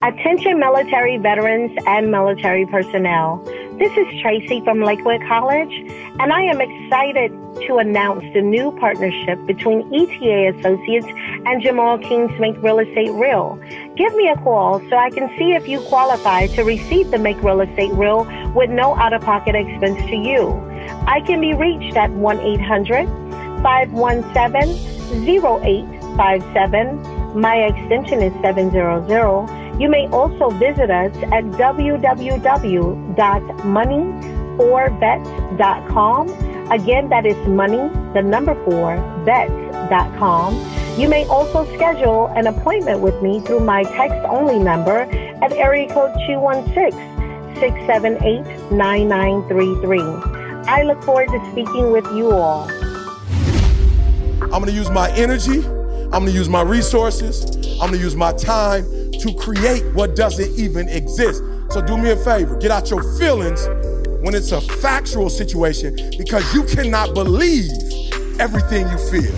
Attention military veterans and military personnel. This is Tracy from Lakewood College, and I am excited to announce the new partnership between ETA Associates and Jamal King's Make Real Estate Real. Give me a call so I can see if you qualify to receive the Make Real Estate Real with no out of pocket expense to you. I can be reached at 1 800 517 0857. My extension is 700. You may also visit us at www.money4vets.com. Again, that is money, the number four, vets.com. You may also schedule an appointment with me through my text only number at area code 216 678 9933. I look forward to speaking with you all. I'm going to use my energy, I'm to use my resources, I'm to use my time to create what doesn't even exist. So do me a favor, get out your feelings when it's a factual situation because you cannot believe everything you feel.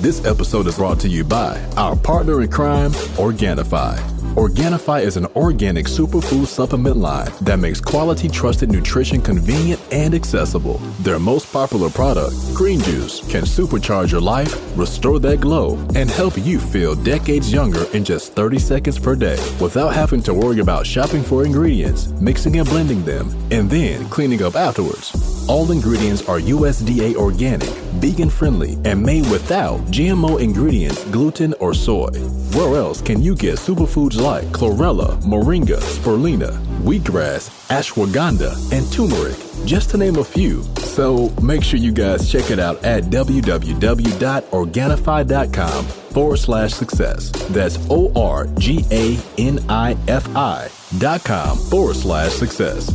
This episode is brought to you by our partner in crime, Organifi. Organifi is an organic superfood supplement line that makes quality, trusted nutrition convenient and accessible. Their most popular product, Green Juice, can supercharge your life, restore that glow, and help you feel decades younger in just 30 seconds per day without having to worry about shopping for ingredients, mixing and blending them, and then cleaning up afterwards. All ingredients are USDA organic, vegan friendly, and made without GMO ingredients, gluten, or soy. Where else can you get superfoods like chlorella, moringa, spirulina, wheatgrass, ashwagandha, and turmeric, just to name a few? So make sure you guys check it out at www.organifi.com forward slash success. That's O R G A N I F I dot com forward slash success.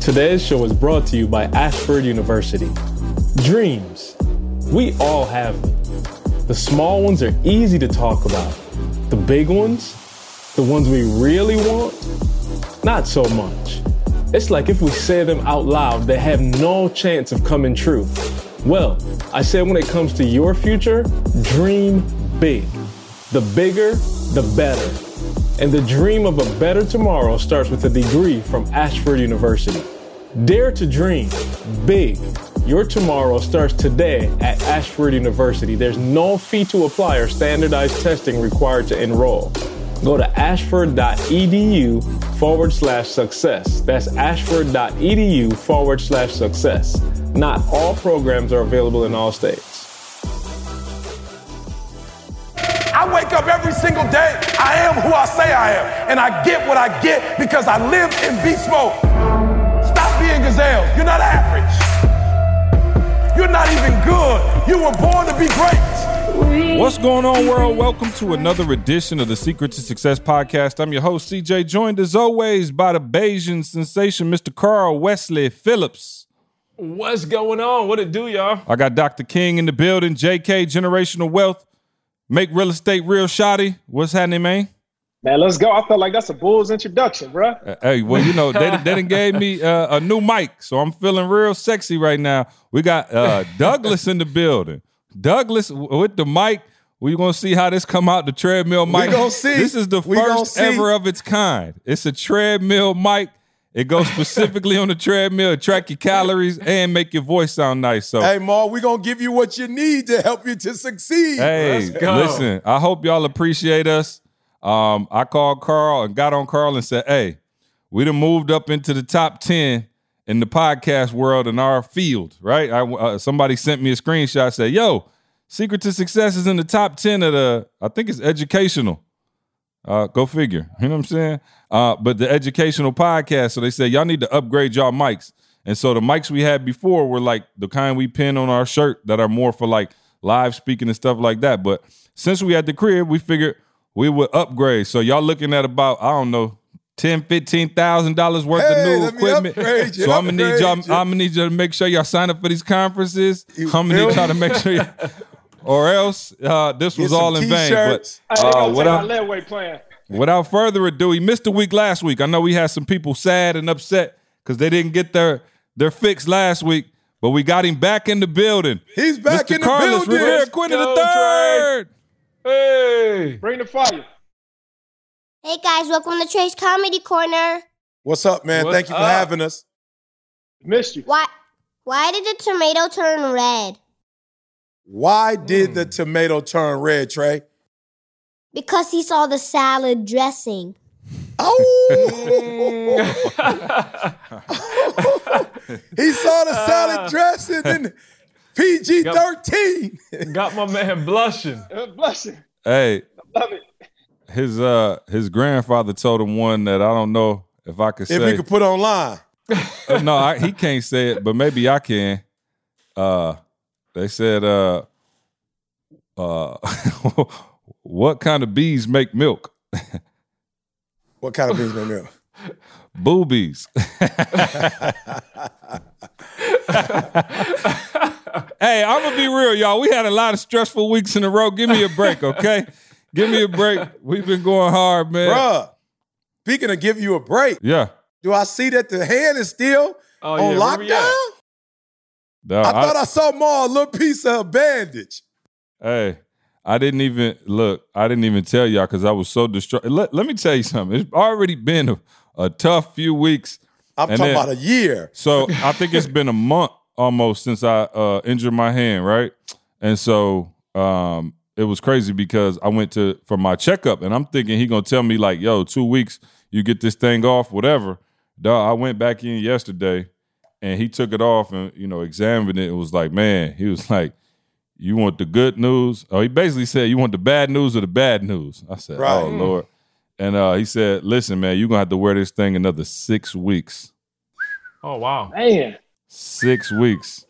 Today's show is brought to you by Ashford University. Dreams. We all have them. The small ones are easy to talk about. The big ones, the ones we really want, not so much. It's like if we say them out loud, they have no chance of coming true. Well, I said when it comes to your future, dream big. The bigger, the better. And the dream of a better tomorrow starts with a degree from Ashford University. Dare to dream big. Your tomorrow starts today at Ashford University. There's no fee to apply or standardized testing required to enroll. Go to ashford.edu forward slash success. That's ashford.edu forward slash success. Not all programs are available in all states. I wake up every single day. I am who I say I am. And I get what I get because I live in beast mode. Stop being gazelles. You're not average. You're not even good. You were born to be great. What's going on, world? Welcome to another edition of the Secret to Success podcast. I'm your host, CJ, joined as always by the Bajan sensation, Mr. Carl Wesley Phillips. What's going on? What it do, y'all? I got Dr. King in the building, JK, Generational Wealth, Make Real Estate Real Shoddy. What's happening, man? Man, let's go. I felt like that's a Bulls introduction, bro. Uh, hey, well, you know, they, they done gave me uh, a new mic, so I'm feeling real sexy right now. We got uh, Douglas in the building. Douglas with the mic. We're gonna see how this come out the treadmill mic. We gonna see. This is the We first ever of its kind. It's a treadmill mic. It goes specifically on the treadmill, track your calories, and make your voice sound nice. So Hey, Ma, we're going to give you what you need to help you to succeed. Hey, Let's go. listen, I hope y'all appreciate us. Um, I called Carl and got on Carl and said, Hey, we done moved up into the top 10 in the podcast world in our field, right? I, uh, somebody sent me a screenshot, said, Yo, Secret to Success is in the top 10 of the, I think it's educational. Uh, go figure. You know what I'm saying? Uh, but the educational podcast. So they said, y'all need to upgrade y'all mics. And so the mics we had before were like the kind we pin on our shirt that are more for like live speaking and stuff like that. But since we had the crib, we figured we would upgrade. So y'all looking at about, I don't know, ten, fifteen thousand dollars worth Hey, of new equipment. you, so I'm gonna need y'all. you. I'm gonna need y'all to make sure y'all sign up for these conferences. You I'm gonna feel need y'all to make sure, you, or else uh, this was Get some all in vain. t-shirts. But Hey, they uh, take without, my lead plan. Without further ado, he missed a week last week. I know we had some people sad and upset because they didn't get their their fix last week, but we got him back in the building. He's back Mr. in the Carlos building. Rivera Let's Quinn the go, third. Hey. Bring the fire. Hey guys, welcome to Trey's Comedy Corner. What's up, man? What's Thank you for up? having us. Missed you. Why why did the tomato turn red? Why did Hmm. the tomato turn red, Trey? Because he saw the salad dressing. Oh, he saw the salad dressing in PG 13. Got my man blushing. Uh, blessing. Hey, Love it. His uh his grandfather told him one that I don't know if I could say if he could put online. Uh, no, I, he can't say it, but maybe I can. Uh, they said, uh, uh, what kind of bees make milk? What kind of bees make milk? Boobies. hey, I'm gonna be real, y'all. We had a lot of stressful weeks in a row. Give me a break, okay? Give me a break. We've been going hard, man. Bruh, speaking of give you a break, Yeah. do I see that the hand is still Oh, on yeah, where we at? lockdown? Dawg, I, I- thought I saw more a little piece of a bandage. Hey, I didn't even look. I didn't even tell y'all because I was so distraught. Let, let me tell you something. It's already been a, a tough few weeks. I'm And talking then- about a year. So I think it's been a month almost since I uh, injured my hand, right? And so um, it was crazy because I went to for my checkup, and I'm thinking he gonna tell me like, "Yo, two weeks, you get this thing off, whatever." Dawg, I went back in yesterday, and he took it off and you know examined it. It was like, man, he was like, "You want the good news?" Oh, he basically said, "You want the bad news or the bad news?" I said, Right. "Oh Lord." And uh, he said, "Listen, man, you're gonna have to wear this thing another six weeks." Oh wow. Man. six weeks.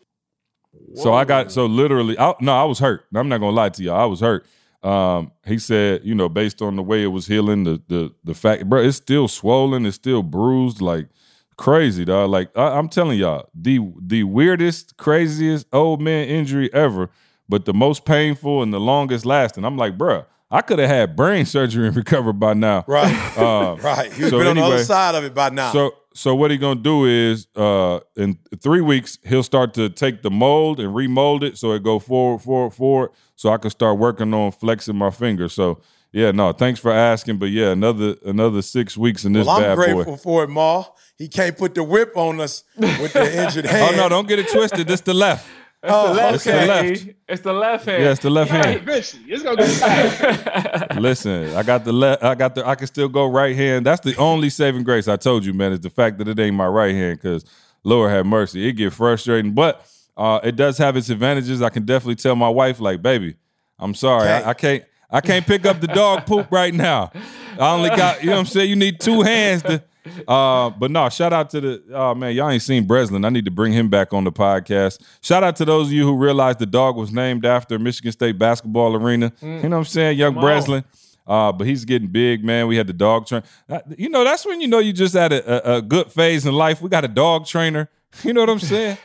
So I got so literally, I, no, I was hurt. I'm not gonna lie to y'all, I was hurt. Um, he said, you know, based on the way it was healing, the the the fact, bro, it's still swollen, it's still bruised, like crazy, dog. Like I, I'm telling y'all, the the weirdest, craziest old man injury ever, but the most painful and the longest lasting. I'm like, bruh, I could have had brain surgery and recovered by now. Right. Uh, right. You've so been on the other anyway, side of it by now. so so what he gonna do is uh in three weeks he'll start to take the mold and remold it so it go forward, forward, forward, so I can start working on flexing my finger. So yeah, no, thanks for asking, but yeah, another another six weeks in this well, I'm bad grateful boy. for it, Ma. He can't put the whip on us with the injured hand. Oh no, don't get it twisted. This the left. Oh, Left the hand. left. It's the left hand. Yeah, it's the left hand. Eventually, it's gonna get Listen, I got the left. I got the. I can still go right hand. That's the only saving grace I told you, man. Is the fact that it ain't my right hand. Because Lord have mercy, it get frustrating. But uh, it does have its advantages. I can definitely tell my wife, like, baby, I'm sorry, Okay. I, I can't. I can't pick up the dog poop right now. I only got, you know what I'm saying? You need two hands to. Uh, but no, shout out to the oh man, y'all ain't seen Breslin. I need to bring him back on the podcast. Shout out to those of you who realized the dog was named after Michigan State basketball arena. You know what I'm saying? Young Come. Breslin. Uh, but he's getting big, man. We had the dog train. Uh, You know, that's when you know you just had a, a, a good phase in life. We got a dog trainer. You know what I'm saying?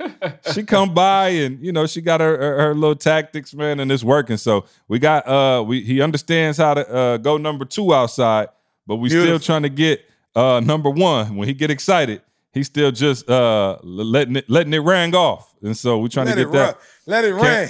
she come by and you know she got her, her her little tactics, man, and it's working. So we got uh we he understands how to uh, go number two outside, but we still trying to get uh number one. When he get excited, he's still just uh letting it letting it rang off, and so we're trying Let to get that. run. Let it Can- rain.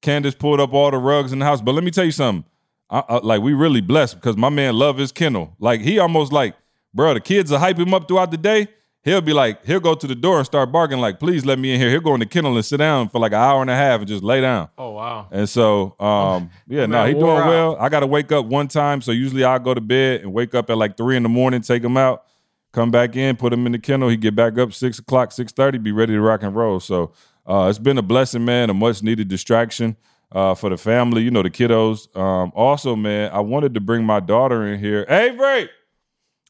Candace pulled up all the rugs in the house. But let me tell you something. I, I, like we really blessed because my man love his kennel. Like he almost like, bro, the kids are hype him up throughout the day. He'll be like, he'll go to the door and start barking like, please let me in here. He'll go in the kennel and sit down for like an hour and a half and just lay down. Oh wow. And so, um, yeah, no, he doing out. well. I got to wake up one time, so usually I'll go to bed and wake up at like three in the morning, take him out, come back in, put him in the kennel. He get back up six o'clock, six thirty, be ready to rock and roll. So uh, it's been a blessing, man, a much needed distraction uh, for the family. You know, the kiddos. Um, also, man, I wanted to bring my daughter in here. Avery.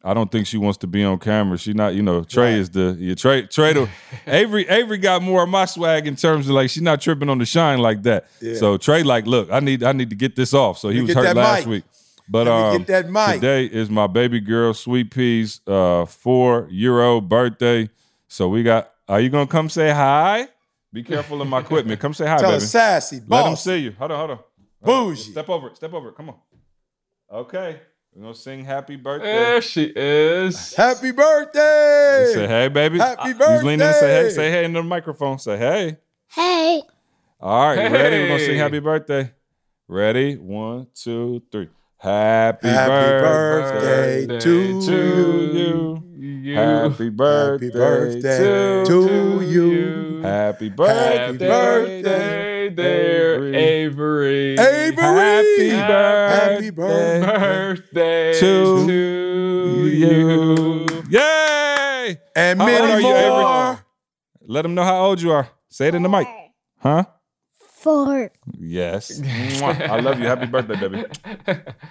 I don't think she wants to be on camera. She not, you know, Trey is the yeah, Trey. Trey, the, Avery, Avery got more of my swag in terms of like she's not tripping on the shine like that. Yeah. So Trey, like, look, I need, I need to get this off. So he was hurt last mic. week, but um, get that mic. today is my baby girl, Sweet Pea's uh, four year old birthday. So we got. Are you gonna come say hi? Be careful of my equipment. Come say hi, Tell baby. sassy, Let them see you. Hold on, hold on. Bougie. Step over it. Step over it. Come on. Okay. We're gonna sing happy birthday. There she is. Happy birthday. Say hey, baby. Happy Birthday! He's leaning and say hey. Say hey in the microphone. Say hey. Hey. All right, you ready? We're gonna sing happy birthday. Ready? One, two, three. Happy, Happy birthday, birthday to to you. You. Happy birthday, birthday to, to you. Happy Happy birthday, birthday, there, Avery. Avery. Happy birthday! Happy birthday Birthday to to you. you. Yay! And How old many are you, Avery? Let them know how old you are. Say it in the mic. Huh? Four. Yes. I love you. Happy birthday, baby.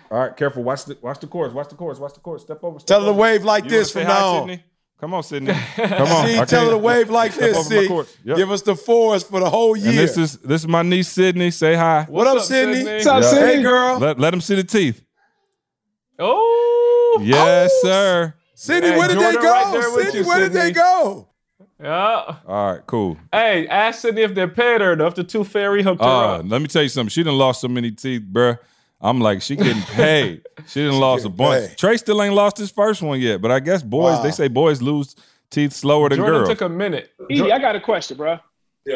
All right, careful. Watch the watch the chorus. Watch the chorus. Watch the chorus. Step over. Step Tell her to wave like You this wanna from say hi, now on. Sydney? Come on, Sydney. Come on. See, I tell her to wave like this. See. Yep. give us the fours for the whole year. And this is this is my niece Sydney. Say hi. what up, Sydney? What's up, Yeah. Sydney? Hey, girl. Let let them see the teeth. Oh. Yes, Oh. sir. Sydney, Hey, where did they go? right Sydney, you, where did they go? Yeah. All right, cool. Hey, ask Sydney if they're paid her enough. The two fairy hooked her Uh, up. let me tell you something. She done lost so many teeth, bruh. I'm like, she getting paid. she done lost a getting bunch. paid. Trey still ain't lost his first one yet, but I guess boys, Wow. they say boys lose teeth slower than Jordan girls. took a minute. ET, I got a question, bro.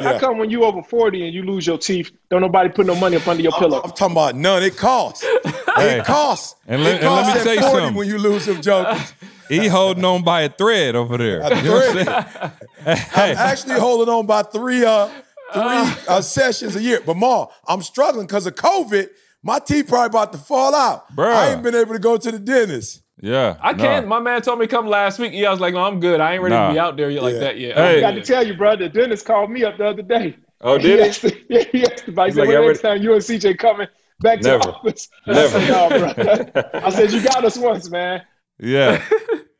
How come when you over 40 and you lose your teeth, don't nobody put no money up under your I'm, pillow? I'm talking about none. It costs. Hey. It costs. And let- it and let me tell you at 40 something. when you lose them jokers. he holding on by a thread over there. A You know what I'm thread. saying? hey, actually holding on by three uh three uh, sessions a year. But Ma, I'm struggling because of COVID. My teeth probably about to fall out. Bruh. I ain't been able to go to the dentist. yeah. I nah. can't. My man told me come last week. Yeah, I was like, no, I'm good. I ain't ready Nah. to be out there yet like Yeah. that yet. Hey. I got to tell you, bro, the dentist called me up the other day. Oh, He did he? asked, yeah, he asked about, he He's said, like, when "I next time you and CJ coming back to Never. the office? Never. I said, no, bro. I said, you got us once, man. Yeah,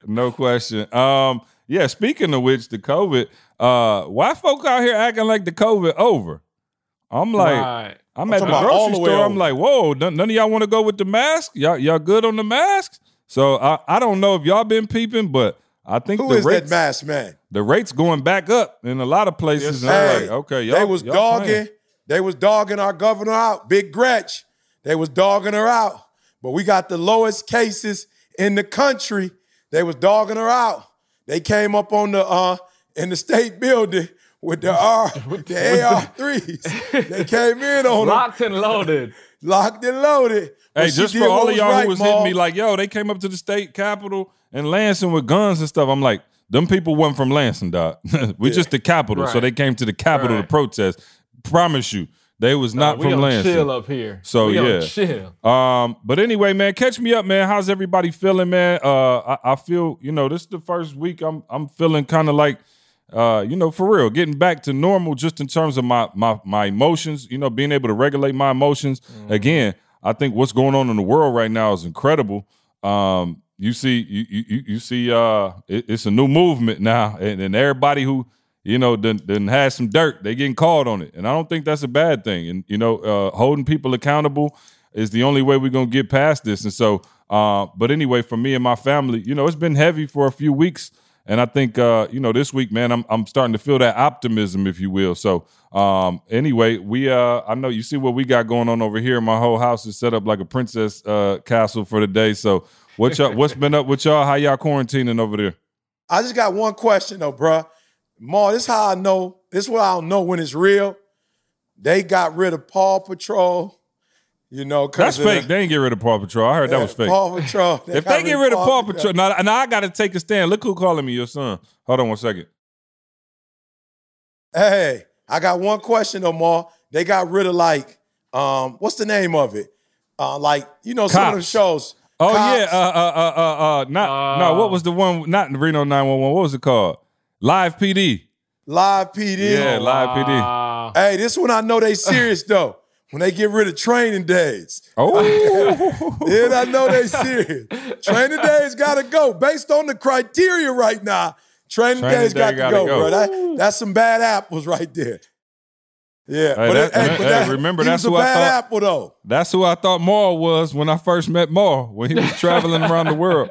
no question. Um, yeah. Speaking of which, the COVID. Uh, why folk out here acting like the COVID over? I'm like, right. I'm, I'm at the talking about all grocery the way store. I'm like, whoa, none, none of y'all want to go with the mask? Y'all, y'all good on the masks? So I, I don't know if y'all been peeping, but I think Who the is rates, that mask man? the rates going back up in a lot of places. and I'm Hey, like, okay, y'all, they was y'all dogging. playing. They was dogging our governor out, Big Gretch. They was dogging her out. But we got the lowest cases in the country. They was dogging her out. They came up on the uh in the state building with the R, the AR threes. They came in on her, Locked and loaded. locked and loaded. Hey, just for all of y'all right, who was Ma. hitting me like, yo, they came up to the state capitol and Lansing with guns and stuff. I'm like, them people wasn't from Lansing, dog. we just the capital, so they came to the capital to protest. Promise you, they was not we from Lansing. chill up here. So, we yeah. chill. Um, but anyway, man, catch me up, man. How's everybody feeling, man? Uh, I, I feel, you know, this is the first week I'm I'm feeling kind of like, uh, you know, for real, getting back to normal, just in terms of my my my emotions. You know, being able to regulate my emotions. Again, I think what's going on in the world right now is incredible. Um, you see, you you you see, uh, it- it's a new movement now, and, and everybody who you know, then then has some dirt. They getting called on it, and I don't think that's a bad thing. And you know, uh, holding people accountable is the only way we're gonna get past this. And so, uh, but anyway, for me and my family, you know, it's been heavy for a few weeks, and I think uh, you know this week, man, I'm I'm starting to feel that optimism, if you will. So, um, anyway, we uh, I know you see what we got going on over here. My whole house is set up like a princess uh, castle for the day. So, what y'all, what's been up with y'all? How y'all quarantining over there? I just got one question though, bruh. Ma, this is how I know. This is what I'll know when it's real. They got rid of Paw Patrol. You know, That's fake. the- They didn't get rid of Paw Patrol. I heard that was fake. Paw Patrol. if they get rid of Paw Patrol, now, now I got to take a stand. Look who calling me your son. Hold on one second. Hey, I got one question though, Ma. They got rid of like, um, what's the name of it? Uh, like, you know, some of the shows. Oh Cops. yeah, uh, uh, uh, uh, uh, not no. What was the one? Not Reno nine one one. What was it called? Live PD. Live PD. Yeah, Live PD. Hey, this one I know they serious though. When they get rid of training days. Oh, Then I know they serious. Training days gotta go. Based on the criteria right now, training, Training days day got to go, go. bro. That, that's some bad apples right there. Yeah. Hey, that- hey, remember, he that's was a who I thought- apple though. that's who I thought Maul was when I first met Maul when he was traveling around the world.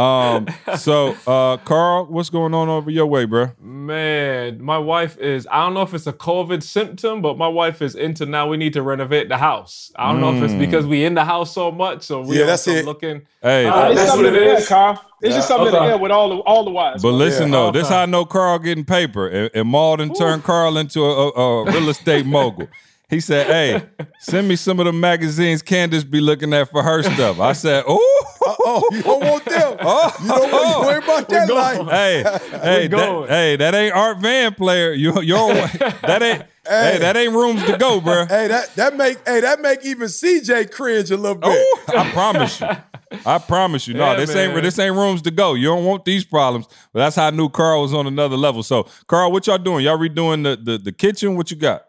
Um, so uh, Carl, what's going on over your way, bro? Man, my wife is, I don't know if it's a COVID symptom, but my wife is into now we need to renovate the house. I don't know if it's because we in the house so much. So we Yeah, that's it. looking. Hey, Uh, it's That's something what in it the air, is. Carl. It's just something in Okay. the air with all the all the wives. But listen Yeah. though, this Okay. how I know Carl getting paper, and, and Malden turned Carl into a, a, a real estate mogul. He said, "Hey, send me some of the magazines Candace be looking at for her stuff." I said, "Ooh, Oh, you don't want them. Oh. you don't want you worry about that life. hey, hey, that, hey, that ain't Art Van player. You, you don't, that ain't, hey. Hey. that ain't rooms to go, bro. Hey, that that make hey that make even CJ cringe a little bit. Ooh, I promise you. I promise you. No, Yeah, this ain't this ain't rooms to go. You don't want these problems. But that's how I knew Carl was on another level. So, Carl, what y'all doing? Y'all redoing the the, the kitchen? What you got?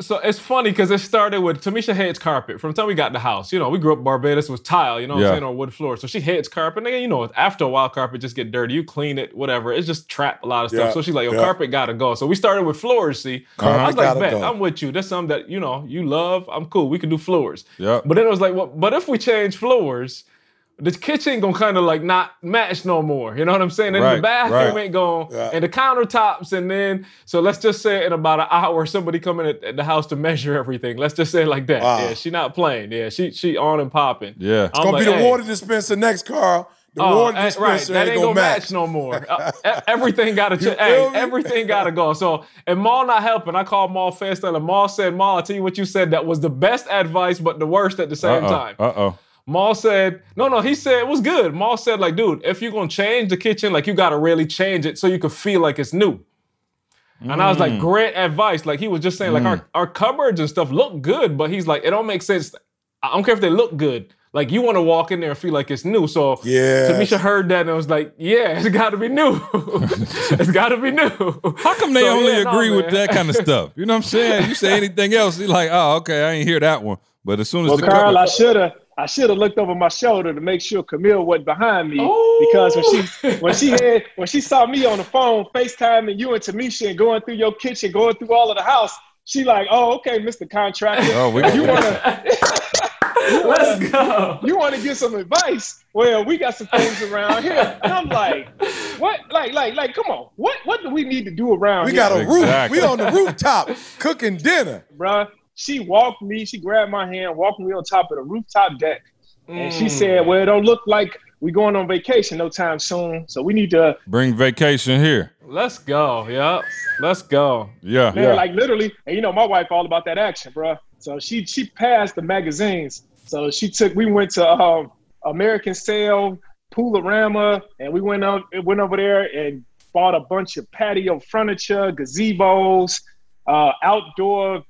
So it's funny because it started with Tamisha hates carpet. From the time we got in the house, you know, we grew up in Barbados, it was tile, you know what Yeah. I'm saying, on wood floor. So she hates carpet. And, you know, after a while, carpet just get dirty. You clean it, whatever. It's just trap a lot of stuff. Yeah, So she's like, yo, yeah. carpet gotta go. So we started with floors, see. Uh-huh. I was like, gotta bet. I'm with you. That's something that, you know, you love. I'm cool. We can do floors. Yeah. But then it was like, well, but if we change floors, the kitchen gonna kind of like not match no more. You know what I'm saying? And Right, the bathroom right. ain't going, Yeah. and the countertops, and then so let's just say in about an hour, somebody coming at, at the house to measure everything. Let's just say it like that. Wow. Yeah, she not playing. Yeah, she she on and popping. Yeah. I'm It's gonna like, be the hey, water dispenser next, Carl. The Oh, water eh, right. dispenser That ain't, ain't gonna, match. match. no more. Uh, everything got to You change. Hey, everything got to go. So, and Maul not helping. I called Maul fast and Maul said, Maul, I tell you what you said. That was the best advice, but the worst at the same time. Uh oh. Maul said, no, no, he said it was good. Maul said, like, dude, if you're gonna change the kitchen, like you gotta really change it so you can feel like it's new. And I was Mm. like, great advice. Like he was just saying, like our, our cupboards and stuff look good, but he's like, it don't make sense. I don't care if they look good. Like you want to walk in there and feel like it's new. So Yes. Tamisha heard that and was like, yeah, it's got to be new. it's got to be new. How come they So, only yeah, no, agree with that kind of stuff? You know what I'm saying? You say anything else, he's like, oh, okay, I ain't hear that one. But as soon as Well, the Carl, cover- I should have I should have looked over my shoulder to make sure Camille wasn't behind me Oh. because when she oh. when she had when she saw me on the phone FaceTiming you and Tamisha and going through your kitchen, going through all of the house, she like, oh, okay, Mr. Contractor, Oh, we you gonna- wanna Let's go. you want to get some advice? Well, we got some things around here. And I'm like, what? Like, like, like, come on. What what do we need to do around We here? got a Exactly. roof. We on the rooftop cooking dinner. bruh. She walked me, she grabbed my hand, walked me on top of the rooftop deck. And she said, Well, it don't look like we going on vacation no time soon. So we need to bring vacation here. Let's go. Yep. Let's go. Yeah. man, like literally, and you know, my wife all about that action, bruh. So she she passed the magazines. So she took we went to um American Sale, Poolarama, and we went up went over there and bought a bunch of patio furniture, gazebos, uh, outdoor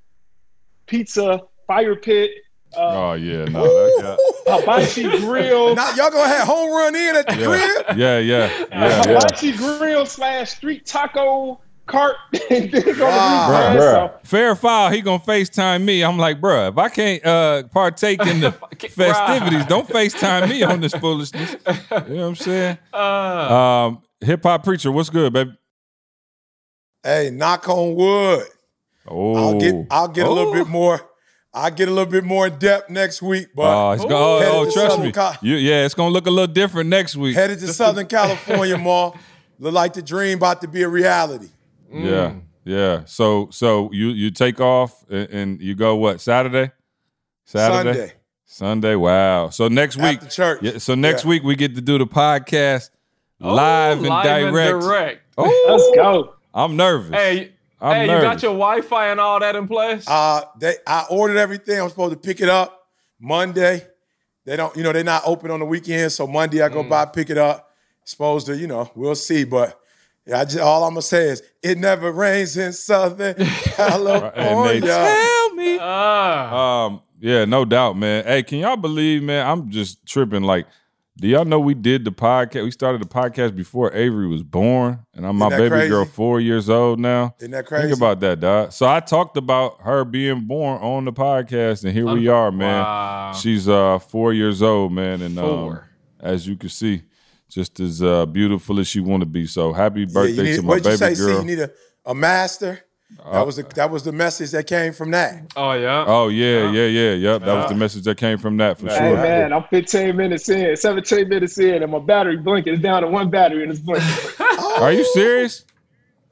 pizza, fire pit, uh, Oh yeah, no, that, got... hibachi grill, Now y'all gonna have home run in at the yeah, crib? yeah, yeah, yeah, yeah. hibachi grill slash street taco cart. and then Wow. Bruh. Bruh. So, Fair foul, he gonna FaceTime me. I'm like, bruh, if I can't uh, partake in the festivities, don't FaceTime me on this foolishness. You know what I'm saying? Uh, Um, Hip hop preacher, what's good, baby? Hey, knock on wood. Oh, I'll get oh. I'll get a little Oh. bit more. I'll get a little bit more in depth next week, but Oh, it's go- oh, oh, trust Southern me. Cal- You, yeah, it's gonna look a little different next week. headed to Southern California, Mall. Look like the dream about to be a reality. Yeah, yeah. So, so you you take off and, and you go what Saturday? Saturday, Sunday. Sunday. Wow. So next week, After church. Yeah, so next Yeah. week we get to do the podcast oh, live and live direct. And direct. Oh, let's go. I'm nervous. Hey, I'm hey, you got your Wi-Fi and all that in place? Uh, they I ordered everything. I'm supposed to pick it up Monday. They don't, you know, they're not open on the weekend, so Monday I go Mm. by pick it up. Supposed to, you know, we'll see. But I just all I'm gonna say is it never rains in Southern and they California. tell me. Ah. Um, yeah, no doubt, man. Hey, can y'all believe, man? I'm just tripping. Like, do y'all know we did the podcast? We started the podcast before Avery was born, and I'm my baby crazy? girl four years old now. Isn't that crazy? Think about that, dog. So I talked about her being born on the podcast, and here we are, man. Wow. She's uh four years old, man, and um, as you can see, just as uh, beautiful as she want to be. So happy birthday you need, to my what'd you baby say? See, girl. You need a, a master. That was the that was the message that came from that. Oh yeah. oh yeah, yeah, yeah, yep. That was the message that came from that for Hey sure. man, I'm 15 minutes in, 17 minutes in, and my battery blinking is down to one battery and it's blinking. Are you serious?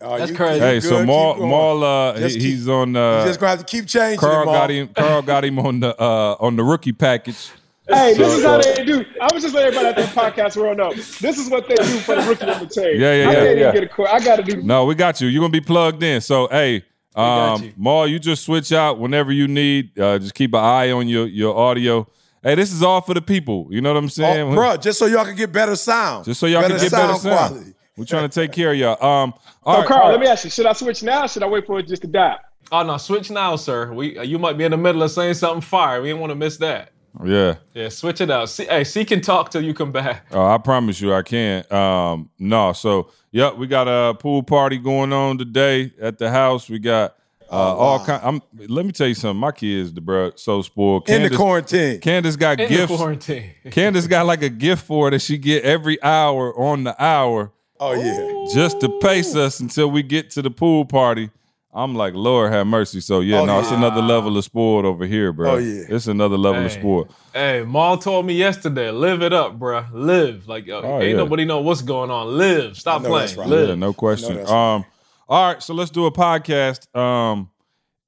Oh, That's you- crazy. Hey, good, so keep Maul. Maul, uh, he- keep- he's on. you Uh, just gonna have to keep changing. Carl it, got him. Carl got him on the uh, on the rookie package. Hey, this So- is how they do. I was just letting everybody at the podcast world know. This is what they do for the rookie of the team. Yeah, yeah, I yeah, can't yeah. even get a quote. I got to do. No, we got you. You're gonna be plugged in. So, hey, got Um, you. Maul, you just switch out whenever you need. Uh, just keep an eye on your your audio. Hey, this is all for the people. You know what I'm saying? Oh, bro, just so y'all can get better sound. Just so y'all can get better sound. quality. We're trying to take care of y'all. Um, all So, right, Carl, all let me ask you: Should I switch now? Or should I wait for it just to die? Oh no, switch now, sir. We you might be in the middle of saying something fire. We didn't want to miss that. Yeah. Yeah, switch it out. See, hey, C can talk till you come back. Oh, I promise you, I can't. Um, no. So, yep, we got a pool party going on today at the house. We got uh, all kind. I'm. Let me tell you something. My kids, the bro, so spoiled. In the quarantine. Candace got In the gifts. quarantine. Candace got like a gift for her that she get every hour on the hour Oh yeah. just to pace us until we get to the pool party. I'm like, Lord have mercy. So yeah, Oh, no, it's another level of sport over here, bro. Oh, yeah. it's another level of sport. Hey, Maul told me yesterday, live it up, bruh. Live. Like, uh, Oh, ain't yeah. nobody know what's going on. Live. Stop playing. right. Live. Yeah, no question. that's Um, all right, so let's do a podcast. Um,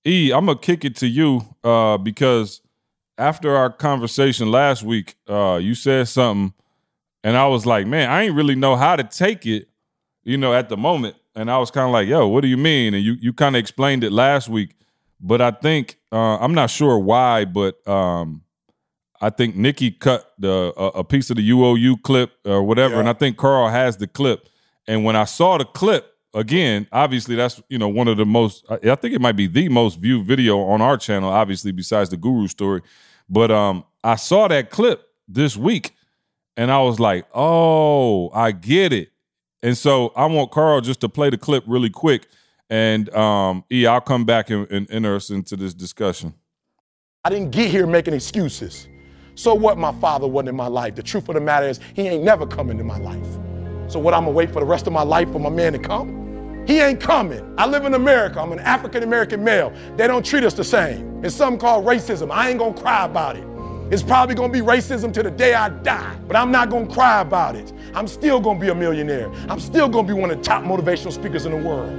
E, I'm gonna kick it to you uh, because after our conversation last week, uh, you said something, and I was like, man, I ain't really know how to take it, you know, at the moment. And I was kind of like, yo, what do you mean? And you you kind of explained it last week, but I think uh, I'm not sure why, but um, I think Nikki cut the a, a piece of the UOU clip or whatever, Yeah. and I think Carl has the clip. And when I saw the clip again, obviously that's you know one of the most. I I think it might be the most viewed video on our channel, obviously besides the Guru story. But um, I saw that clip this week, and I was like, oh, I get it. And so I want Carl just to play the clip really quick, and um, E, I'll come back and, and enter us into this discussion. I didn't get here making excuses. So what my father wasn't in my life. The truth of the matter is he ain't never come into my life. So what I'm gonna wait for the rest of my life for my man to come? He ain't coming. I live in America. I'm an African American male. They don't treat us the same. It's something called racism. I ain't gonna cry about it. It's probably gonna be racism to the day I die, but I'm not gonna cry about it. I'm still gonna be a millionaire. I'm still gonna be one of the top motivational speakers in the world.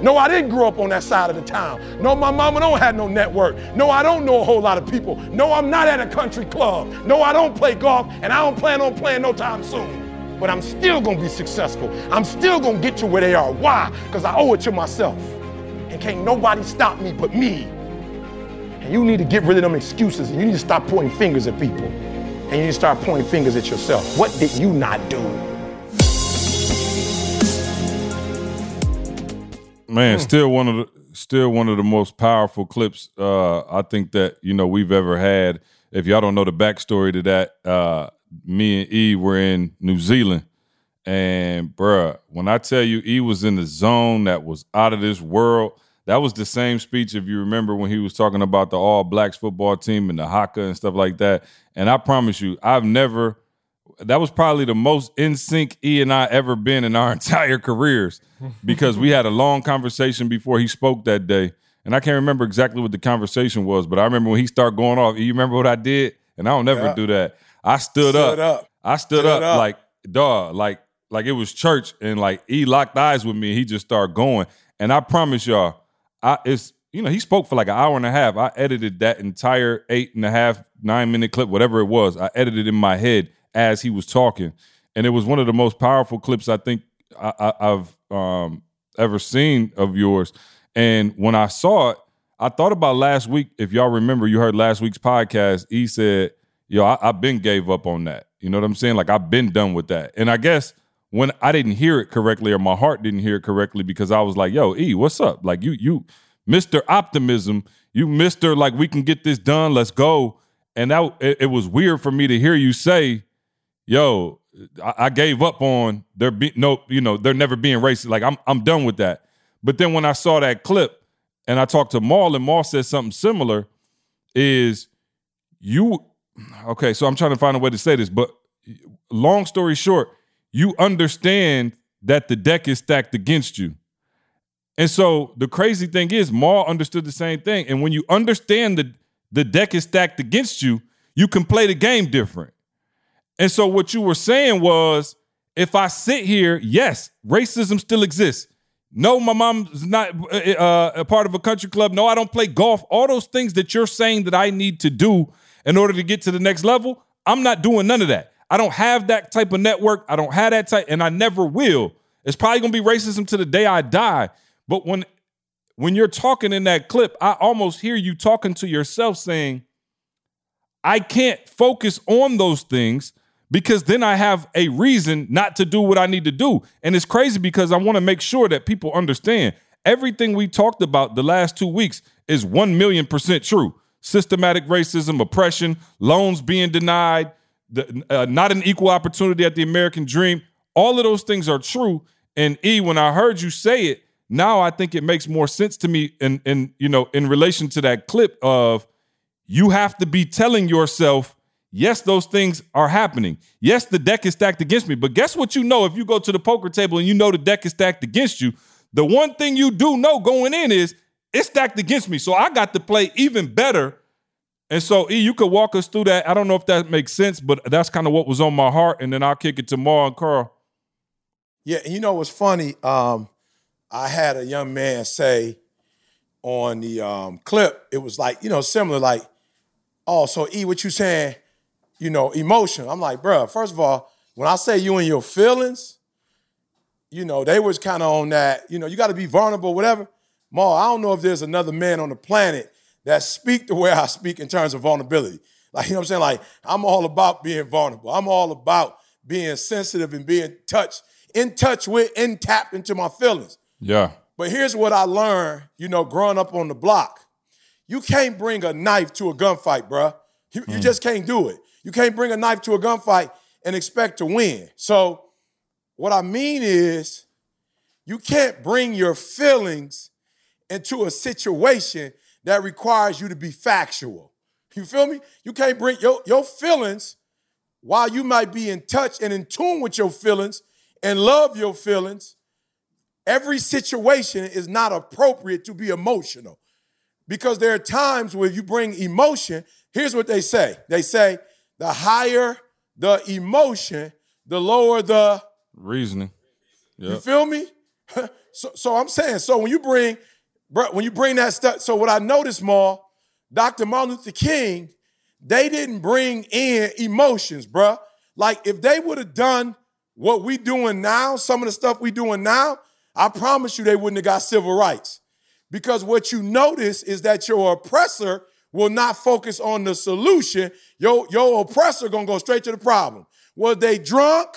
No, I didn't grow up on that side of the town. No, my mama don't have no network. No, I don't know a whole lot of people. No, I'm not at a country club. No, I don't play golf, and I don't plan on playing no time soon. But I'm still gonna be successful. I'm still gonna get to where they are. Why? Because I owe it to myself. And can't nobody stop me but me. And you need to get rid of them excuses, and you need to stop pointing fingers at people. And you need to start pointing fingers at yourself. What did you not do? Man, still one of the still one of the most powerful clips uh, I think that you know we've ever had. If y'all don't know the backstory to that, uh, me and E were in New Zealand, and bruh, when I tell you E was in the zone that was out of this world, that was the same speech if you remember when he was talking about the All Blacks football team and the haka and stuff like that. And I promise you, I've never that was probably the most in sync E and I ever been in our entire careers because we had a long conversation before he spoke that day. And I can't remember exactly what the conversation was, but I remember when he started going off. You remember what I did? And I don't never Yeah. do that. I stood, Stood up. up. I stood, Stood up, up. like dog, like like it was church, and like he locked eyes with me. and He just started going, and I promise y'all, I it's you know he spoke for like an hour and a half. I edited that entire eight and a half nine minute clip, whatever it was. I edited in my head as he was talking, and it was one of the most powerful clips I think I, I've um, ever seen of yours. And when I saw it, I thought about last week. If y'all remember, you heard last week's podcast. He said, "Yo, I've been gave up on that." You know what I'm saying? Like I've been done with that. And I guess when I didn't hear it correctly, or my heart didn't hear it correctly, because I was like, "Yo, E, what's up? Like you, you, Mister Optimism, you Mister like we can get this done. Let's go." And that it, it was weird for me to hear you say, "Yo, I, I gave up on there be no, you know, they're never being racist. Like I'm, I'm done with that." But then when I saw that clip and I talked to Maul and Maul said something similar, is you okay? So I'm trying to find a way to say this, but long story short, you understand that the deck is stacked against you. And so the crazy thing is, Maul understood the same thing. And when you understand that the deck is stacked against you, you can play the game different. And so what you were saying was, if I sit here, yes, racism still exists. No, my mom's not uh, uh, a part of a country club. No, I don't play golf. All those things that you're saying that I need to do in order to get to the next level, I'm not doing none of that. I don't have that type of network. I don't have that type, and I never will. It's probably gonna be racism to the day I die. But when when you're talking in that clip, I almost hear you talking to yourself saying, I can't focus on those things because then I have a reason not to do what I need to do. And it's crazy because I want to make sure that people understand everything we talked about the last two weeks is 1 million percent true. Systematic racism, oppression, loans being denied, the, uh, not an equal opportunity at the American dream. All of those things are true. And E, when I heard you say it, now I think it makes more sense to me in, in you know in relation to that clip of you have to be telling yourself, yes, those things are happening. Yes, the deck is stacked against me. But guess what you know if you go to the poker table and you know the deck is stacked against you? The one thing you do know going in is it's stacked against me. So I got to play even better. And so, E, you could walk us through that. I don't know if that makes sense, but that's kind of what was on my heart. And then I'll kick it to Mar and Carl. Yeah, you know what's funny? Um, I had a young man say on the um, clip, it was like, you know, similar, like, oh, so E, what you saying, you know, emotion. I'm like, bro, first of all, when I say you and your feelings, you know, they was kind of on that, you know, you got to be vulnerable, whatever. Ma, I don't know if there's another man on the planet that speak the way I speak in terms of vulnerability. Like, you know what I'm saying? Like, I'm all about being vulnerable. I'm all about being sensitive and being touched, in touch with, and tapped into my feelings. Yeah. But here's what I learned, you know, growing up on the block. You can't bring a knife to a gunfight, bruh. You, you mm. just can't do it. You can't bring a knife to a gunfight and expect to win. So, what I mean is, you can't bring your feelings into a situation that requires you to be factual. You feel me? You can't bring your, your feelings while you might be in touch and in tune with your feelings and love your feelings. Every situation is not appropriate to be emotional because there are times where you bring emotion. Here's what they say they say, the higher the emotion, the lower the Reasoning. you feel me? so, so I'm saying, so when you bring, when you bring that stuff, so what I noticed, more, Dr. Martin Luther King, they didn't bring in emotions, bruh. Like if they would have done what we doing now, some of the stuff we doing now, I promise you they wouldn't have got civil rights. Because what you notice is that your oppressor will not focus on the solution. Your, your oppressor gonna go straight to the problem. Were they drunk?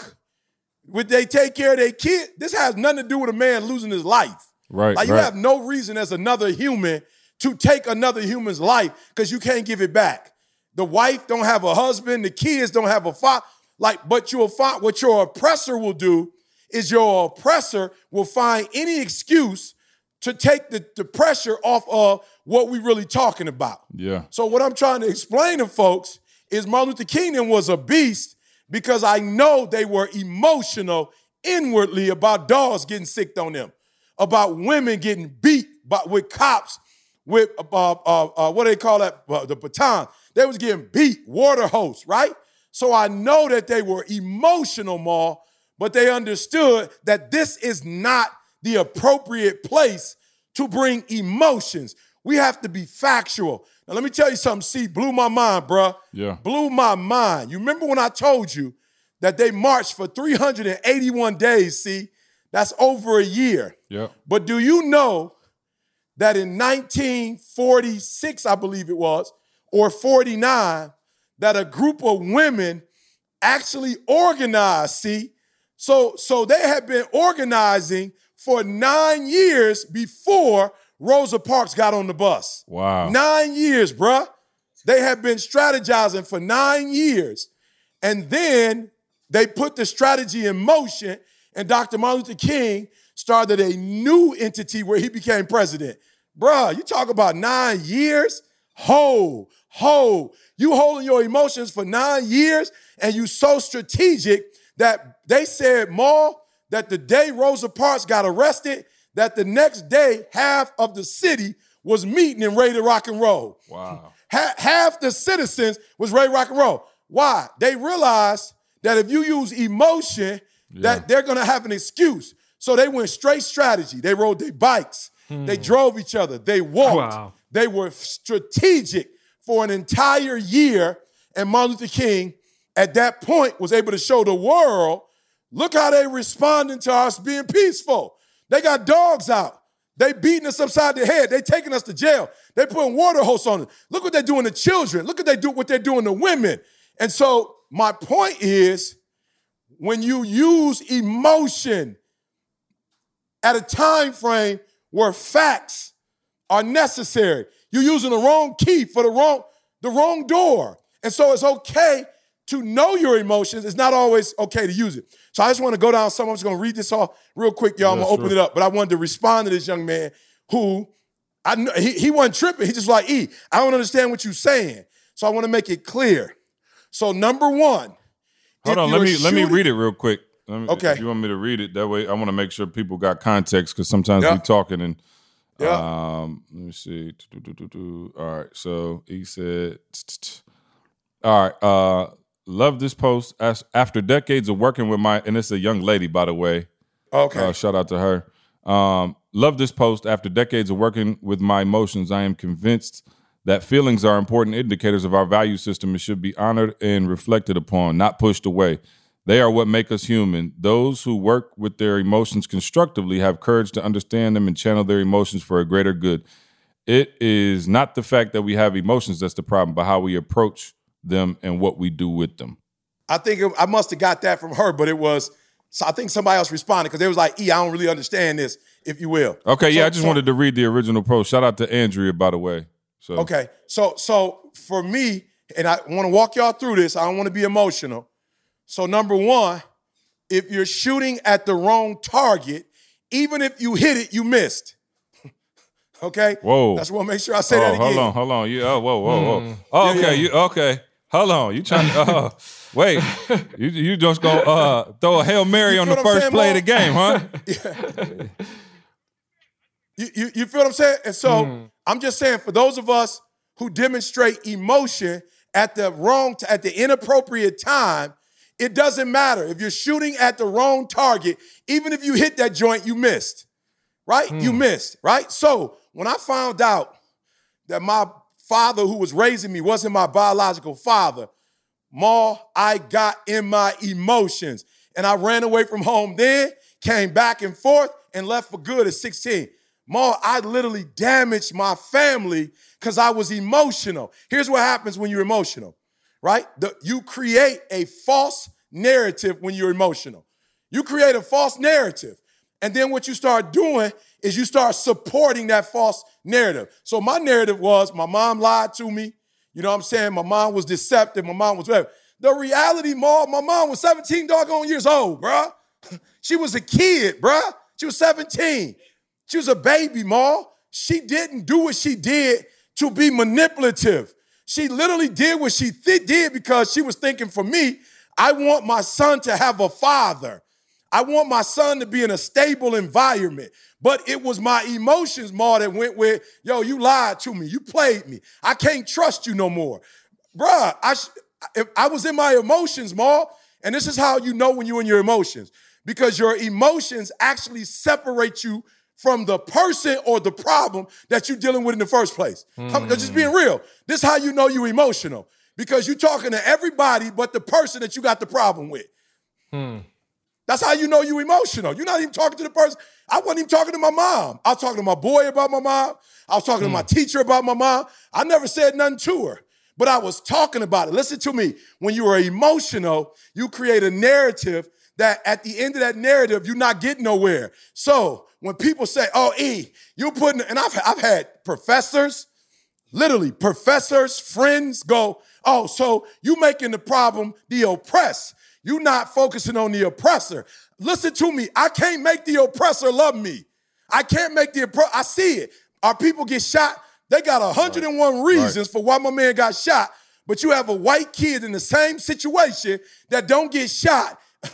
Would they take care of their kid? This has nothing to do with a man losing his life. Right. Like you right. have no reason as another human to take another human's life because you can't give it back. The wife don't have a husband, the kids don't have a father. Like, but you'll find what your oppressor will do is your oppressor will find any excuse to take the, the pressure off of what we really talking about. yeah. So what I'm trying to explain to folks is Martin Luther King was a beast because I know they were emotional inwardly about dogs getting sicked on them, about women getting beat by, with cops with uh, uh, uh, what do they call that uh, the baton. They was getting beat, water hose, right? So I know that they were emotional, more, but they understood that this is not the appropriate place to bring emotions. We have to be factual. Now, let me tell you something. See, blew my mind, bruh. Yeah. Blew my mind. You remember when I told you that they marched for 381 days? See, that's over a year. Yeah. But do you know that in 1946, I believe it was, or 49, that a group of women actually organized, see? So, so they had been organizing for nine years before Rosa Parks got on the bus. Wow. Nine years, bruh. They had been strategizing for nine years. And then they put the strategy in motion, and Dr. Martin Luther King started a new entity where he became president. Bruh, you talk about nine years? Ho, ho. You holding your emotions for nine years, and you so strategic that they said, Maul, that the day Rosa Parks got arrested, that the next day half of the city was meeting and ready to rock and roll. Wow. Ha- half the citizens was ready to rock and roll. Why? They realized that if you use emotion, that they're gonna have an excuse. So they went straight strategy. They rode their bikes. They hmm. drove each other. They walked. Wow. They were strategic for an entire year. And Martin Luther King, at that point, was able to show the world, look how they responding to us being peaceful. They got dogs out. They beating us upside the head. They taking us to jail. They putting water hose on us. Look what they're doing to children. Look what they do what they're doing to women. And so my point is when you use emotion at a time frame where facts are necessary, you're using the wrong key for the wrong the wrong door. And so it's okay to know your emotions. It's not always okay to use it. So I just want to go down some. I'm just going to read this all real quick, y'all. I'm going to open it up. But I wanted to respond to this young man who I know he, he wasn't tripping. He just like, E, I don't understand what you're saying. So I want to make it clear. So number one. Hold on, let me shooting, let me read it real quick. Me, okay. If you want me to read it, that way I want to make sure people got context because sometimes yep. we talking and yeah. Um, let me see. All right. So he said, all right. Uh, love this post. As, after decades of working with my, and it's a young lady, by the way. Okay. Uh, shout out to her. Um, love this post. After decades of working with my emotions, I am convinced that feelings are important indicators of our value system and should be honored and reflected upon, not pushed away. They are what make us human. Those who work with their emotions constructively have courage to understand them and channel their emotions for a greater good. It is not the fact that we have emotions that's the problem, but how we approach them and what we do with them. I think it, I must have got that from her, but it was, so I think somebody else responded because they was like, E, I don't really understand this, if you will. Okay, so, yeah, I just so, wanted to read the original post. Shout out to Andrea, by the way. So Okay, so so for me, and I want to walk y'all through this, I don't want to be emotional. So, number one, if you're shooting at the wrong target, even if you hit it, you missed. okay? Whoa. That's what I make sure I say oh, that again. Hold on, hold on. You oh whoa, whoa, whoa. Mm. Oh, okay, yeah, yeah. you okay. Hold on. You trying to uh, wait. You you just gonna uh, throw a Hail Mary on the first saying, play Mom? of the game, huh? you, you, you feel what I'm saying? And so mm. I'm just saying for those of us who demonstrate emotion at the wrong, at the inappropriate time, it doesn't matter. If you're shooting at the wrong target, even if you hit that joint, you missed, right? You hmm. missed, right? So when I found out that my father who was raising me wasn't my biological father, Ma, I got in my emotions and I ran away from home then, came back and forth, and left for good at 16. Ma, I literally damaged my family because I was emotional. Here's what happens when you're emotional right? The, you create a false narrative when you're emotional. You create a false narrative. And then what you start doing is you start supporting that false narrative. So my narrative was my mom lied to me. You know what I'm saying? My mom was deceptive. My mom was whatever. The reality, mom, my mom was 17 doggone years old, bruh. She was a kid, bruh. She was 17. She was a baby, ma. She didn't do what she did to be manipulative. She literally did what she th- did because she was thinking for me, I want my son to have a father. I want my son to be in a stable environment. But it was my emotions, Ma, that went with, yo, you lied to me. You played me. I can't trust you no more. Bruh, I, sh- I was in my emotions, Ma. And this is how you know when you're in your emotions. Because your emotions actually separate you from the person or the problem that you're dealing with in the first place. Mm. Just being real. This is how you know you're emotional because you're talking to everybody but the person that you got the problem with. Mm. That's how you know you're emotional. You're not even talking to the person. I wasn't even talking to my mom. I was talking to my boy about my mom. I was talking mm. to my hmm. teacher about my mom. I never said nothing to her, but I was talking about it. Listen to me. When you are emotional, you create a narrative that at the end of that narrative, you're not getting nowhere. So when people say, oh, E, you're putting, and I've, I've had professors, literally professors, friends go, oh, so you making the problem the oppressed. You not focusing on the oppressor. Listen to me. I can't make the oppressor love me. I can't make the oppressor. I see it. Our people get shot. They got 101 right. reasons right. for why my man got shot. But you have a white kid in the same situation that don't get shot.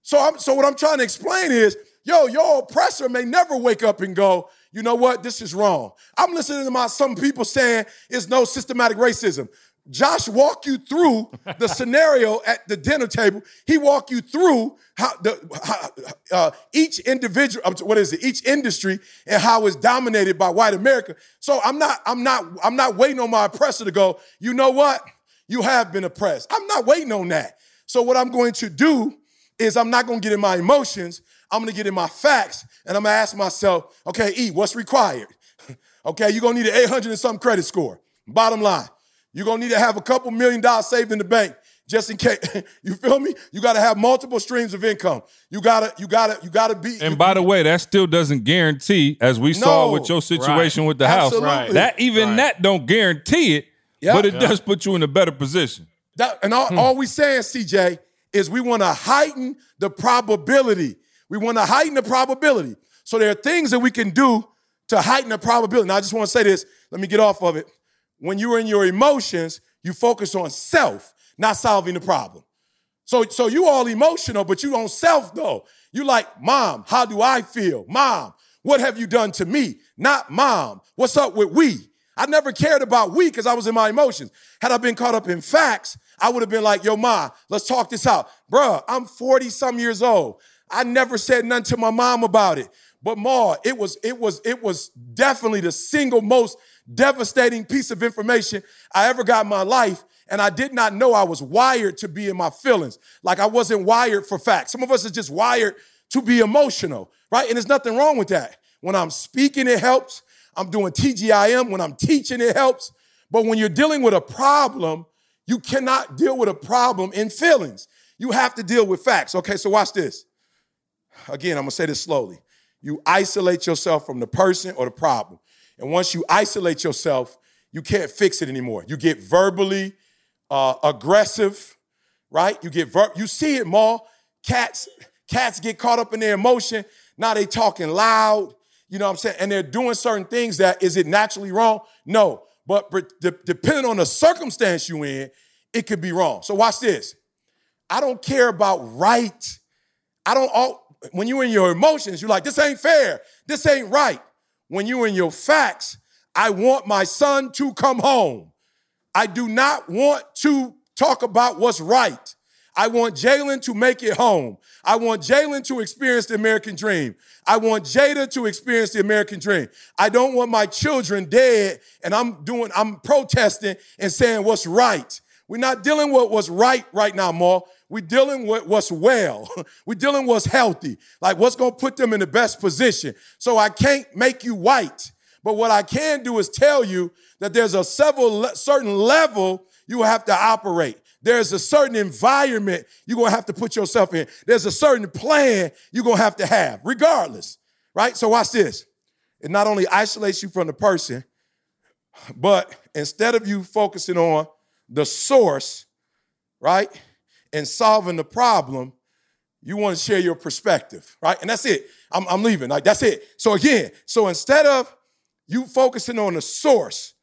so I'm so what I'm trying to explain is yo, your oppressor may never wake up and go, you know what, this is wrong. I'm listening to my some people saying it's no systematic racism. Josh walked you through the scenario at the dinner table. He walked you through how the how, uh, each individual, what is it? Each industry and how it's dominated by white America. So I'm not, I'm not, I'm not waiting on my oppressor to go. You know what? You have been oppressed. I'm not waiting on that. So what I'm going to do is I'm not going to get in my emotions. I'm gonna get in my facts and I'm gonna ask myself, okay, E, what's required? okay, you're gonna need an 800 and some credit score. Bottom line, you're gonna need to have a couple million dollars saved in the bank just in case. you feel me? You gotta have multiple streams of income. You gotta, you gotta, you gotta be. And by the way, that still doesn't guarantee, as we saw with your situation Right. with the house, Absolutely. that even Right. that don't guarantee it, Yeah. but it Yeah. does put you in a better position. That, and all, hmm. all we saying, CJ, is we want to heighten the probability. We want to heighten the probability. So there are things that we can do to heighten the probability. Now, I just want to say this. Let me get off of it. When you're in your emotions, you focus on self, not solving the problem. So, so you all emotional, but you on self though. You like, mom, how do I feel? Mom, what have you done to me? Not mom, what's up with we? I never cared about we because I was in my emotions. Had I been caught up in facts, I would have been like, yo, ma, let's talk this out. Bruh, I'm 40 some years old. I never said nothing to my mom about it. But Ma, it was, it was, it was definitely the single most devastating piece of information I ever got in my life. And I did not know I was wired to be in my feelings. Like I wasn't wired for facts. Some of us are just wired to be emotional, right? And there's nothing wrong with that. When I'm speaking, it helps. I'm doing TGIM. When I'm teaching, it helps. But when you're dealing with a problem, you cannot deal with a problem in feelings. You have to deal with facts. Okay, so watch this. Again, I'm gonna say this slowly. You isolate yourself from the person or the problem. And once you isolate yourself, you can't fix it anymore. You get verbally uh, aggressive, right? You get ver- you see it more. Cats, cats get caught up in their emotion. Now they talking loud, you know what I'm saying? And they're doing certain things that is it naturally wrong? No. But, but de- depending on the circumstance you in, it could be wrong. So watch this. I don't care about right. I don't all when you're in your emotions, you're like, this ain't fair. This ain't right. When you're in your facts, I want my son to come home. I do not want to talk about what's right. I want Jalen to make it home. I want Jalen to experience the American dream. I want Jada to experience the American dream. I don't want my children dead and I'm doing, I'm protesting and saying what's right. We're not dealing with what's right right now, Ma. We're dealing with what's well. We're dealing with what's healthy, like what's gonna put them in the best position. So I can't make you white. But what I can do is tell you that there's a several certain level you have to operate. There's a certain environment you're gonna have to put yourself in. There's a certain plan you're gonna have to have, regardless, right? So watch this. It not only isolates you from the person, but instead of you focusing on the source, right, and solving the problem, you want to share your perspective, right? And that's it. I'm, I'm leaving. Like that's it. So again, so instead of you focusing on the source,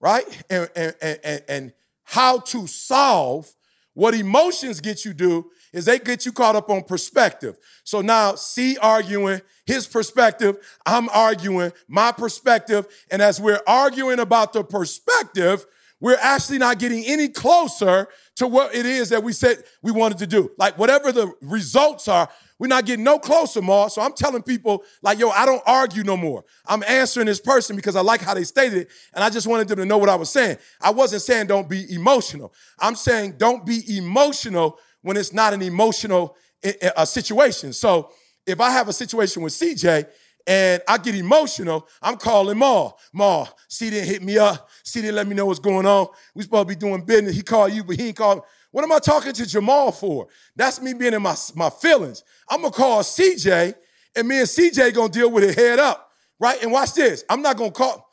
right, and and and, and how to solve what emotions get you do is they get you caught up on perspective. So now C arguing his perspective, I'm arguing my perspective, and as we're arguing about the perspective, we're actually not getting any closer to what it is that we said we wanted to do. Like whatever the results are, we're not getting no closer, Ma. So I'm telling people, like, yo, I don't argue no more. I'm answering this person because I like how they stated it, and I just wanted them to know what I was saying. I wasn't saying don't be emotional. I'm saying don't be emotional when it's not an emotional i- i- a situation. So if I have a situation with CJ and I get emotional, I'm calling Ma. Ma, C didn't hit me up. C didn't let me know what's going on. We supposed to be doing business. He called you, but he ain't called. What am I talking to Jamal for? That's me being in my, my feelings. I'm gonna call CJ, and me and CJ gonna deal with it head up, right? And watch this. I'm not gonna call.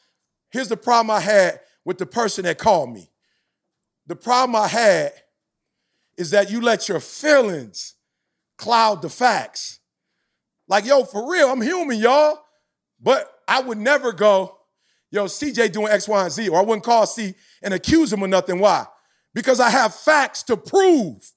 Here's the problem I had with the person that called me. The problem I had is that you let your feelings cloud the facts. Like, yo, for real, I'm human, y'all. But I would never go, yo, CJ doing X, Y, and Z, or I wouldn't call C and accuse him of nothing. Why? Because I have facts to prove.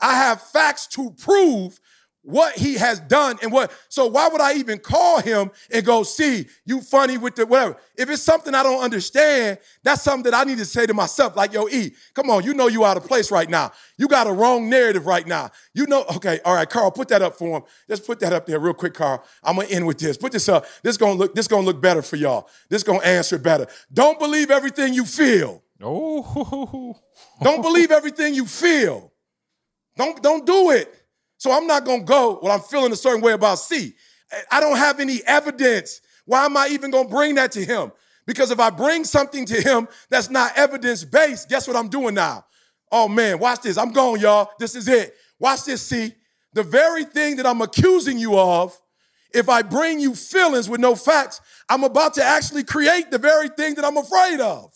I have facts to prove what he has done and what. So why would I even call him and go, see, you funny with the whatever? If it's something I don't understand, that's something that I need to say to myself, like, yo, E, come on, you know you out of place right now. You got a wrong narrative right now. You know, okay, all right, Carl, put that up for him. Just put that up there real quick, Carl. I'm gonna end with this. Put this up. This gonna look, this gonna look better for y'all. This gonna answer better. Don't believe everything you feel. Oh, Don't believe everything you feel. Don't, don't do it. So I'm not gonna go, well, I'm feeling a certain way about C. I don't have any evidence. Why am I even gonna bring that to him? Because if I bring something to him that's not evidence based, guess what I'm doing now? Oh man, watch this. I'm going, y'all. This is it. Watch this, see. The very thing that I'm accusing you of, if I bring you feelings with no facts, I'm about to actually create the very thing that I'm afraid of.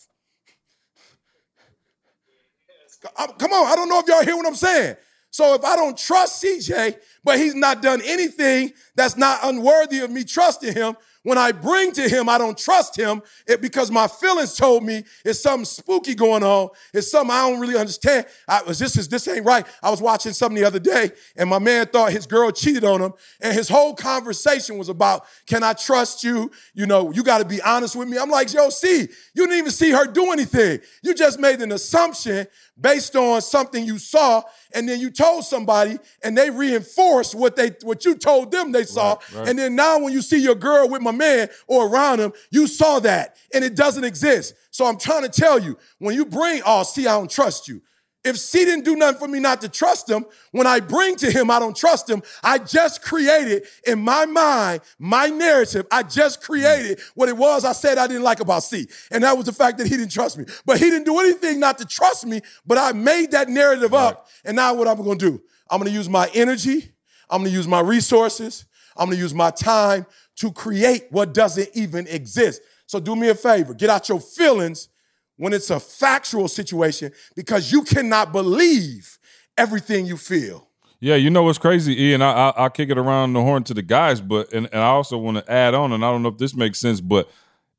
Come on, I don't know if y'all hear what I'm saying. So if I don't trust CJ, but he's not done anything that's not unworthy of me trusting him, when I bring to him, I don't trust him it, because my feelings told me it's something spooky going on. It's something I don't really understand. I was this is this ain't right. I was watching something the other day, and my man thought his girl cheated on him, and his whole conversation was about, "Can I trust you? You know, you got to be honest with me." I'm like, "Yo, see, you didn't even see her do anything. You just made an assumption based on something you saw, and then you told somebody, and they reinforced what they what you told them they saw, right, right. and then now when you see your girl with my man or around him, you saw that, and it doesn't exist. So I'm trying to tell you, when you bring, oh, see, I don't trust you. If C didn't do nothing for me not to trust him, when I bring to him, I don't trust him. I just created in my mind, my narrative, I just created what it was I said I didn't like about C. And that was the fact that he didn't trust me. But he didn't do anything not to trust me, but I made that narrative right. up. And now what I'm gonna do? I'm gonna use my energy, I'm gonna use my resources, I'm gonna use my time to create what doesn't even exist. So do me a favor, get out your feelings when it's a factual situation because you cannot believe everything you feel. Yeah, you know what's crazy, Ian. I, I will kick it around the horn to the guys, but and, and I also want to add on, and I don't know if this makes sense, but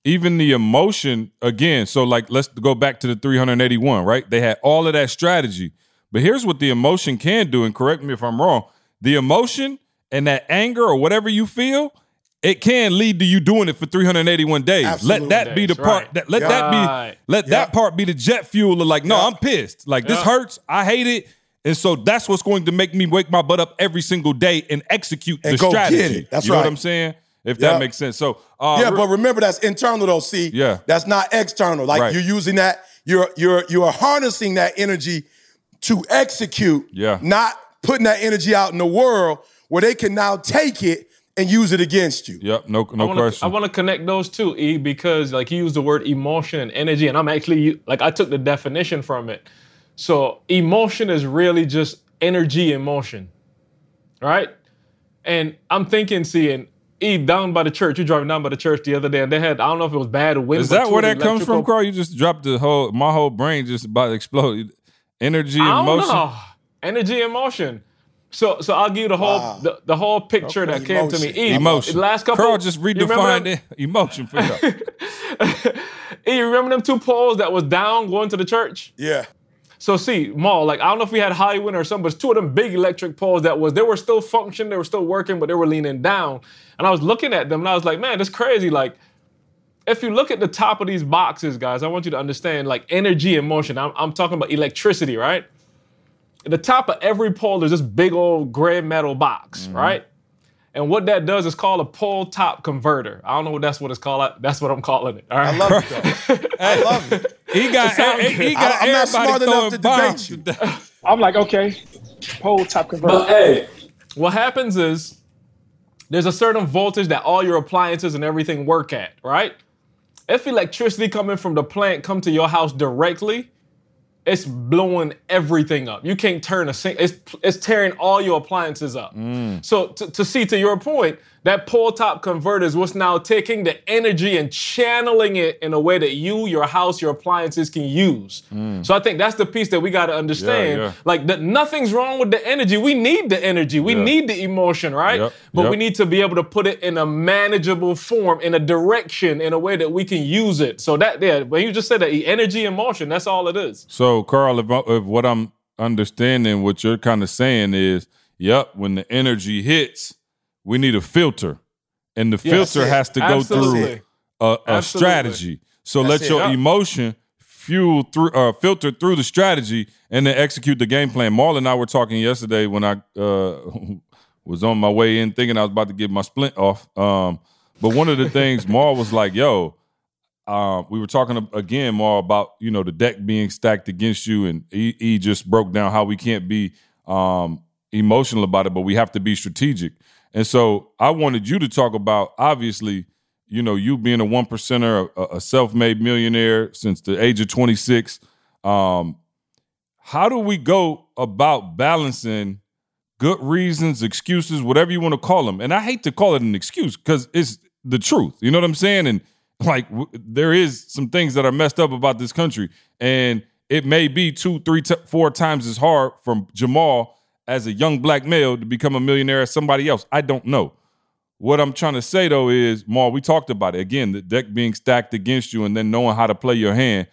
even the emotion again. So like, let's go back to the 381, right? They had all of that strategy, but here's what the emotion can do, and correct me if I'm wrong. The emotion and that anger or whatever you feel it can lead to you doing it for 381 days. Absolutely. Let that be the part right. that let yep. that be let yep. that part be the jet fuel of like, no, yep. I'm pissed. Like this hurts. I hate it. And so that's what's going to make me wake my butt up every single day and execute and the strategy. That's you right. know what I'm saying? If that makes sense. So uh, yeah, but remember that's internal though. See, yeah, that's not external. Like right. you're using that. You're you're you're harnessing that energy to execute. Yeah, not putting that energy out in the world where they can now take it and use it against you. Yep, no, no I wanna, question. I want to connect those two, E, because like you used the word emotion and energy, and I'm actually like I took the definition from it. So emotion is really just energy in motion, right? And I'm thinking, seeing E down by the church. You driving down by the church the other day, and they had I don't know if it was bad wind. Is that where that comes from, Carl? You just dropped the whole my whole brain just about to explode. Energy and motion. Know. Energy and motion. So, so I'll give you the whole wow. the, the whole picture okay, that came emotion. to me. E, emotion. Last couple. Carl just redefined emotion for you. e, you remember them two poles that was down going to the church? Yeah. So see, Maul, like I don't know if we had high wind or something, but two of them big electric poles that was they were still functioning, they were still working, but they were leaning down. And I was looking at them and I was like, man, that's crazy. Like, if you look at the top of these boxes, guys, I want you to understand like energy and motion. I'm, I'm talking about electricity, right? At the top of every pole, there's this big old gray metal box, mm-hmm. right? And what that does is called a pole top converter. I don't know what that's what it's called. That's what I'm calling it. All right. I love it. I love it. He got. It he got. I, am not smart enough to debate you. I'm like, okay, pole top converter. But hey, what happens is there's a certain voltage that all your appliances and everything work at, right? If electricity coming from the plant come to your house directly, it's blowing everything up. You can't turn a sink. It's it's tearing all your appliances up. Mm. So to, to see to your point, that pole top converter is what's now taking the energy and channeling it in a way that you, your house, your appliances can use. Mm. So I think that's the piece that we got to understand. Yeah, yeah. Like that, nothing's wrong with the energy. We need the energy. We yeah. need the emotion, right? Yep, but yep. we need to be able to put it in a manageable form, in a direction, in a way that we can use it. So that, yeah, when you just said that energy and motion, that's all it is. So Carl, if, if what I'm understanding, what you're kind of saying is, yep, when the energy hits we need a filter, and the yes, filter has to go Absolutely. through a, a strategy. So That's let your it. emotion fuel through, uh, filter through the strategy, and then execute the game plan. Marlon and I were talking yesterday when I uh, was on my way in, thinking I was about to get my splint off. Um, but one of the things Mar was like, "Yo." Uh, we were talking again more about you know the deck being stacked against you, and he, he just broke down how we can't be um, emotional about it, but we have to be strategic. And so I wanted you to talk about obviously, you know, you being a one percenter, a, a self-made millionaire since the age of 26. Um, how do we go about balancing good reasons, excuses, whatever you want to call them? And I hate to call it an excuse because it's the truth. You know what I'm saying? And like, w- there is some things that are messed up about this country, and it may be two, three, t- four times as hard from Jamal as a young black male to become a millionaire as somebody else. I don't know. What I'm trying to say though is, Maul, we talked about it again, the deck being stacked against you, and then knowing how to play your hand.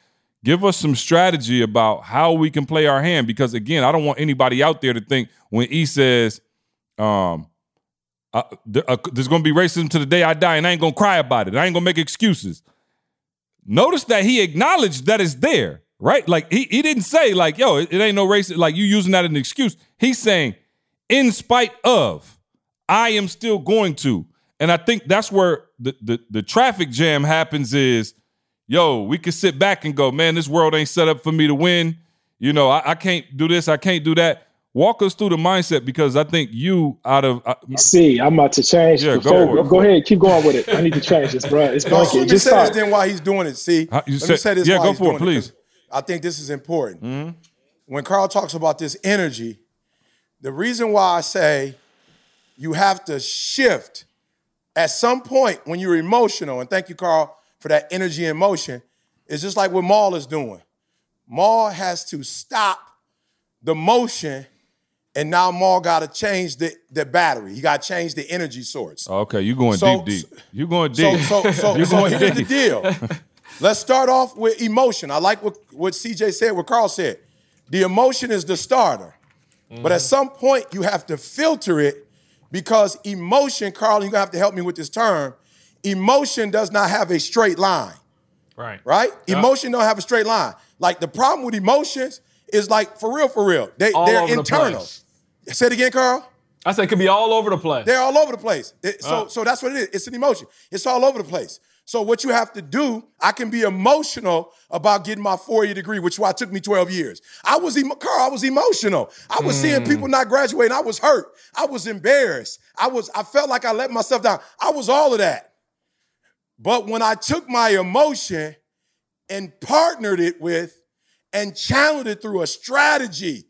Give us some strategy about how we can play our hand because again, I don't want anybody out there to think when he says, um, uh, th- uh, there's going to be racism to the day I die, and I ain't going to cry about it. I ain't going to make excuses. Notice that he acknowledged that it's there, right? Like he, he didn't say like, yo, it, it ain't no racist. Like you using that as an excuse. He's saying, in spite of, I am still going to. And I think that's where the the, the traffic jam happens is, yo, we could sit back and go, man, this world ain't set up for me to win. You know, I, I can't do this, I can't do that. Walk us through the mindset because I think you out of uh, See, I'm about to change. Yeah, go Before- for it. go ahead, keep going with it. I need to change this, bro. It's No, blanket. let me Just say this then while he's doing it. See, Huh, you let say- me say this yeah, while go he's for it, please. Mm-hmm. I think this is important. When Carl talks about this energy, the reason why I say you have to shift at some point when you're emotional, and thank you, Carl, for that energy and motion, is just like what Maul is doing. Maul has to stop the motion, and now Maul got to change the, the battery. He got to change the energy source. okay, you're going So- deep, deep. You're going deep. so, so, you so going here's the deal. Let's start off with emotion. I like what, what CJ said, what Carl said. The emotion is the starter. But at some point, you have to filter it because emotion, Carl, you're gonna have to help me with this term. Emotion does not have a straight line, Right. right? Emotion don't have a straight line. Like the problem with emotions is like for real, for real. They, All they're the internal. place. Say it again, Carl. I said it could be all over the place. They're all over the place. It- so, Uh. so that's what it is. It's an emotion. It's all over the place. So what you have to do, I can be emotional about getting my four-year degree, which is why it took me 12 years. I was, Carl, I was emotional. I was seeing hmm. people not graduating. I was hurt. I was embarrassed. I was, I felt like I let myself down. I was all of that. But when I took my emotion and partnered it with and channeled it through a strategy,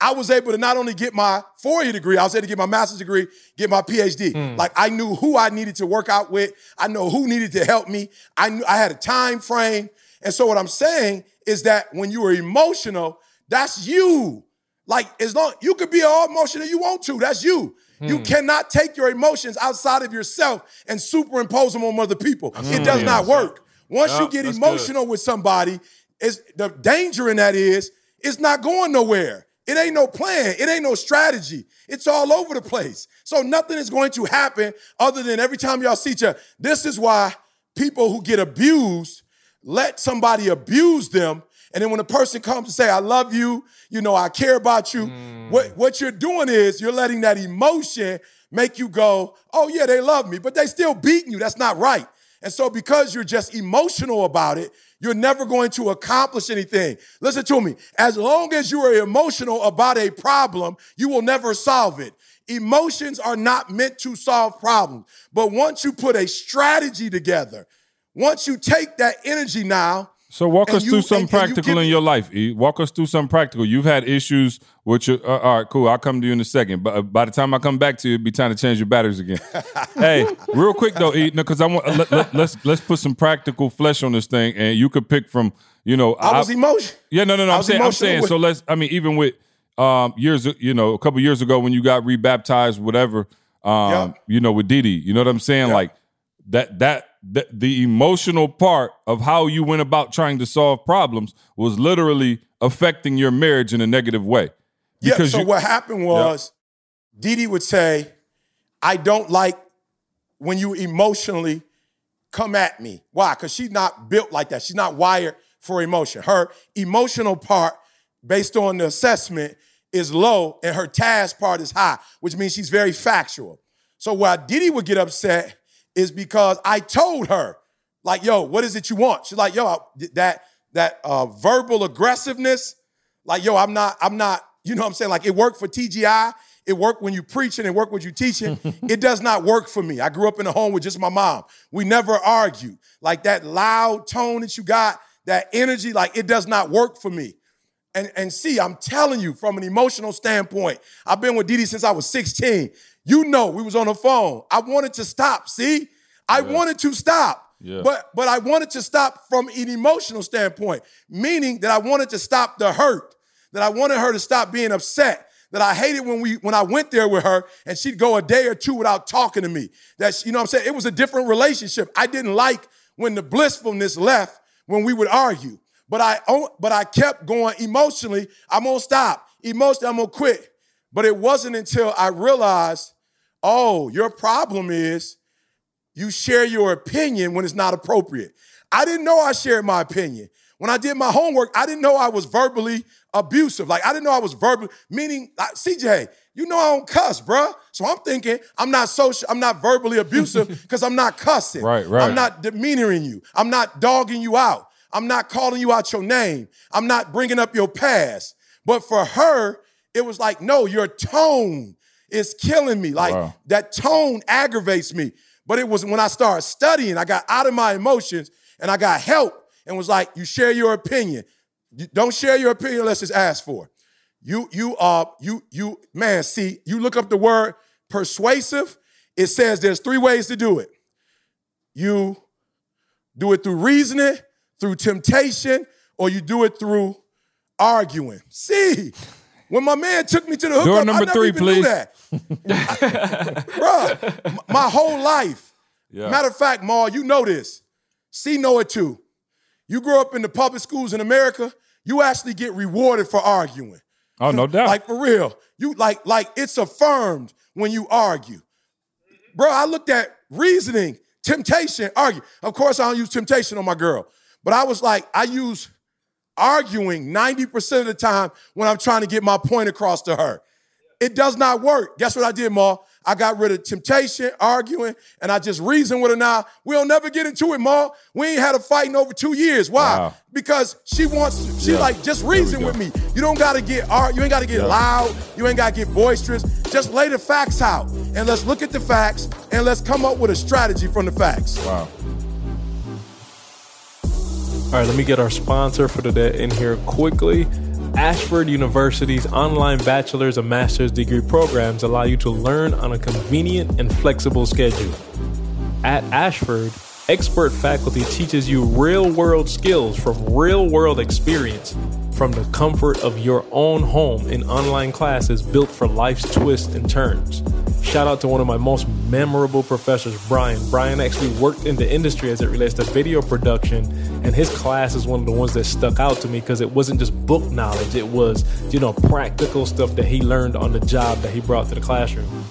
I was able to not only get my four-year degree, I was able to get my master's degree, get my PhD. Like I knew who I needed to work out with. I know who needed to help me. I knew I had a time frame. And so what I'm saying is that when you are emotional, that's you. Like as long you could be all emotional you want to, that's you. You cannot take your emotions outside of yourself and superimpose them on other people. It does not work. Once you get emotional with somebody, is the danger in that is it's not going nowhere. It ain't no plan. It ain't no strategy. It's all over the place. So nothing is going to happen other than every time y'all see each other. This is why people who get abused let somebody abuse them. And then when a person comes to say, I love you, you know, I care about you, hmm. what, what you're doing is you're letting that emotion make you go, oh, yeah, they love me, but they still beating you. That's not right. And so, because you're just emotional about it, you're never going to accomplish anything. Listen to me. As long as you are emotional about a problem, you will never solve it. Emotions are not meant to solve problems. But once you put a strategy together, once you take that energy now, So walk and us you- through something practical in your life. E. Walk us through something practical. You've had issues with your. Uh, all right, cool. I'll come to you in a second. But uh, by the time I come back to you, it'll be time to change your batteries again. hey, real quick though, E, because I want let, let, let's let's put some practical flesh on this thing, and you could pick from you know. I was emotional. Yeah, no, no, no. I I'm saying, I'm saying. with- so let's. I mean, even with um years, you know, a couple years ago when you got rebaptized, whatever. Um, you know, with Dede, you know what I'm saying? Like that, that, that, the emotional part of how you went about trying to solve problems was literally affecting your marriage in a negative way. Yeah. So you- what happened was, Dede would say, "I don't like when you emotionally come at me." Why? Because she's not built like that. She's not wired for emotion. Her emotional part, based on the assessment, is low, and her task part is high, which means she's very factual. So while Dede would get upset is because I told her, like, "Yo, what is it you want?" She's like, "Yo, I- that that uh, verbal aggressiveness." like yo i'm not i'm not you know what i'm saying like it worked for tgi It worked when you preaching, it worked when you teaching. it does not work for me. I grew up in a home with just my mom. We never argued. Like that loud tone that you got, that energy, like it does not work for me. And, and see, I'm telling you from an emotional standpoint, I've been with Dede since I was 16. You know, we was on the phone. I wanted to stop. See, I Yeah. wanted to stop. Yeah. But but I wanted to stop from an emotional standpoint, meaning that I wanted to stop the hurt, that I wanted her to stop being upset, that I hated when we when I went there with her and she'd go a day or two without talking to me. That you know what I'm saying? It was a different relationship. I didn't like when the blissfulness left when we would argue. But I but I kept going emotionally. I'm gonna stop. Emotionally, I'm gonna quit. But it wasn't until I realized, oh, your problem is you share your opinion when it's not appropriate. I didn't know I shared my opinion. When I did my homework, I didn't know I was verbally abusive. Like I didn't know I was verbally, meaning like, CJ, you know I don't cuss, bruh. So I'm thinking I'm not social, I'm not verbally abusive because I'm not cussing. Right, right. I'm not demeanoring you. I'm not dogging you out. I'm not calling you out your name. I'm not bringing up your past. But for her, it was like, no, your tone is killing me. Like Wow. that tone aggravates me. But it was when I started studying, I got out of my emotions and I got help and was like, you share your opinion. You don't share your opinion unless it's asked for. You, you, uh, you, you, man, see, you look up the word persuasive, it says there's three ways to do it. You do it through reasoning, through temptation, or you do it through arguing. See, when my man took me to the hookup, Door I number never three, even knew please. that. Bruh, my whole life. Yeah. Matter of fact, Ma, you know this. See, know it too. You grow up in the public schools in America, you actually get rewarded for arguing. Oh, no doubt. Like for real. You like like it's affirmed when you argue. Bro, I looked at reasoning, temptation, argue. Of course, I don't use temptation on my girl, but I was like, I use arguing 90% of the time when I'm trying to get my point across to her. It does not work. Guess what I did, Ma? I got rid of temptation, arguing, and I just reason with her now. We'll never get into it, Ma. We ain't had a fight in over two years. Why? Wow. Because she wants, she Yeah. like, just reason with me. You don't gotta get art, you ain't gotta get Yeah. loud, you ain't gotta get boisterous. Just lay the facts out. And let's look at the facts and let's come up with a strategy from the facts. wow. All right, let me get our sponsor for today in here quickly. Ashford University's online bachelor's and master's degree programs allow you to learn on a convenient and flexible schedule. At Ashford, expert faculty teaches you real world skills from real world experience from the comfort of your own home in online classes built for life's twists and turns. Shout out to one of my most memorable professors, Brian. Brian actually worked in the industry as it relates to video production, and his class is one of the ones that stuck out to me because it wasn't just book knowledge, it was, you know, practical stuff that he learned on the job that he brought to the classroom.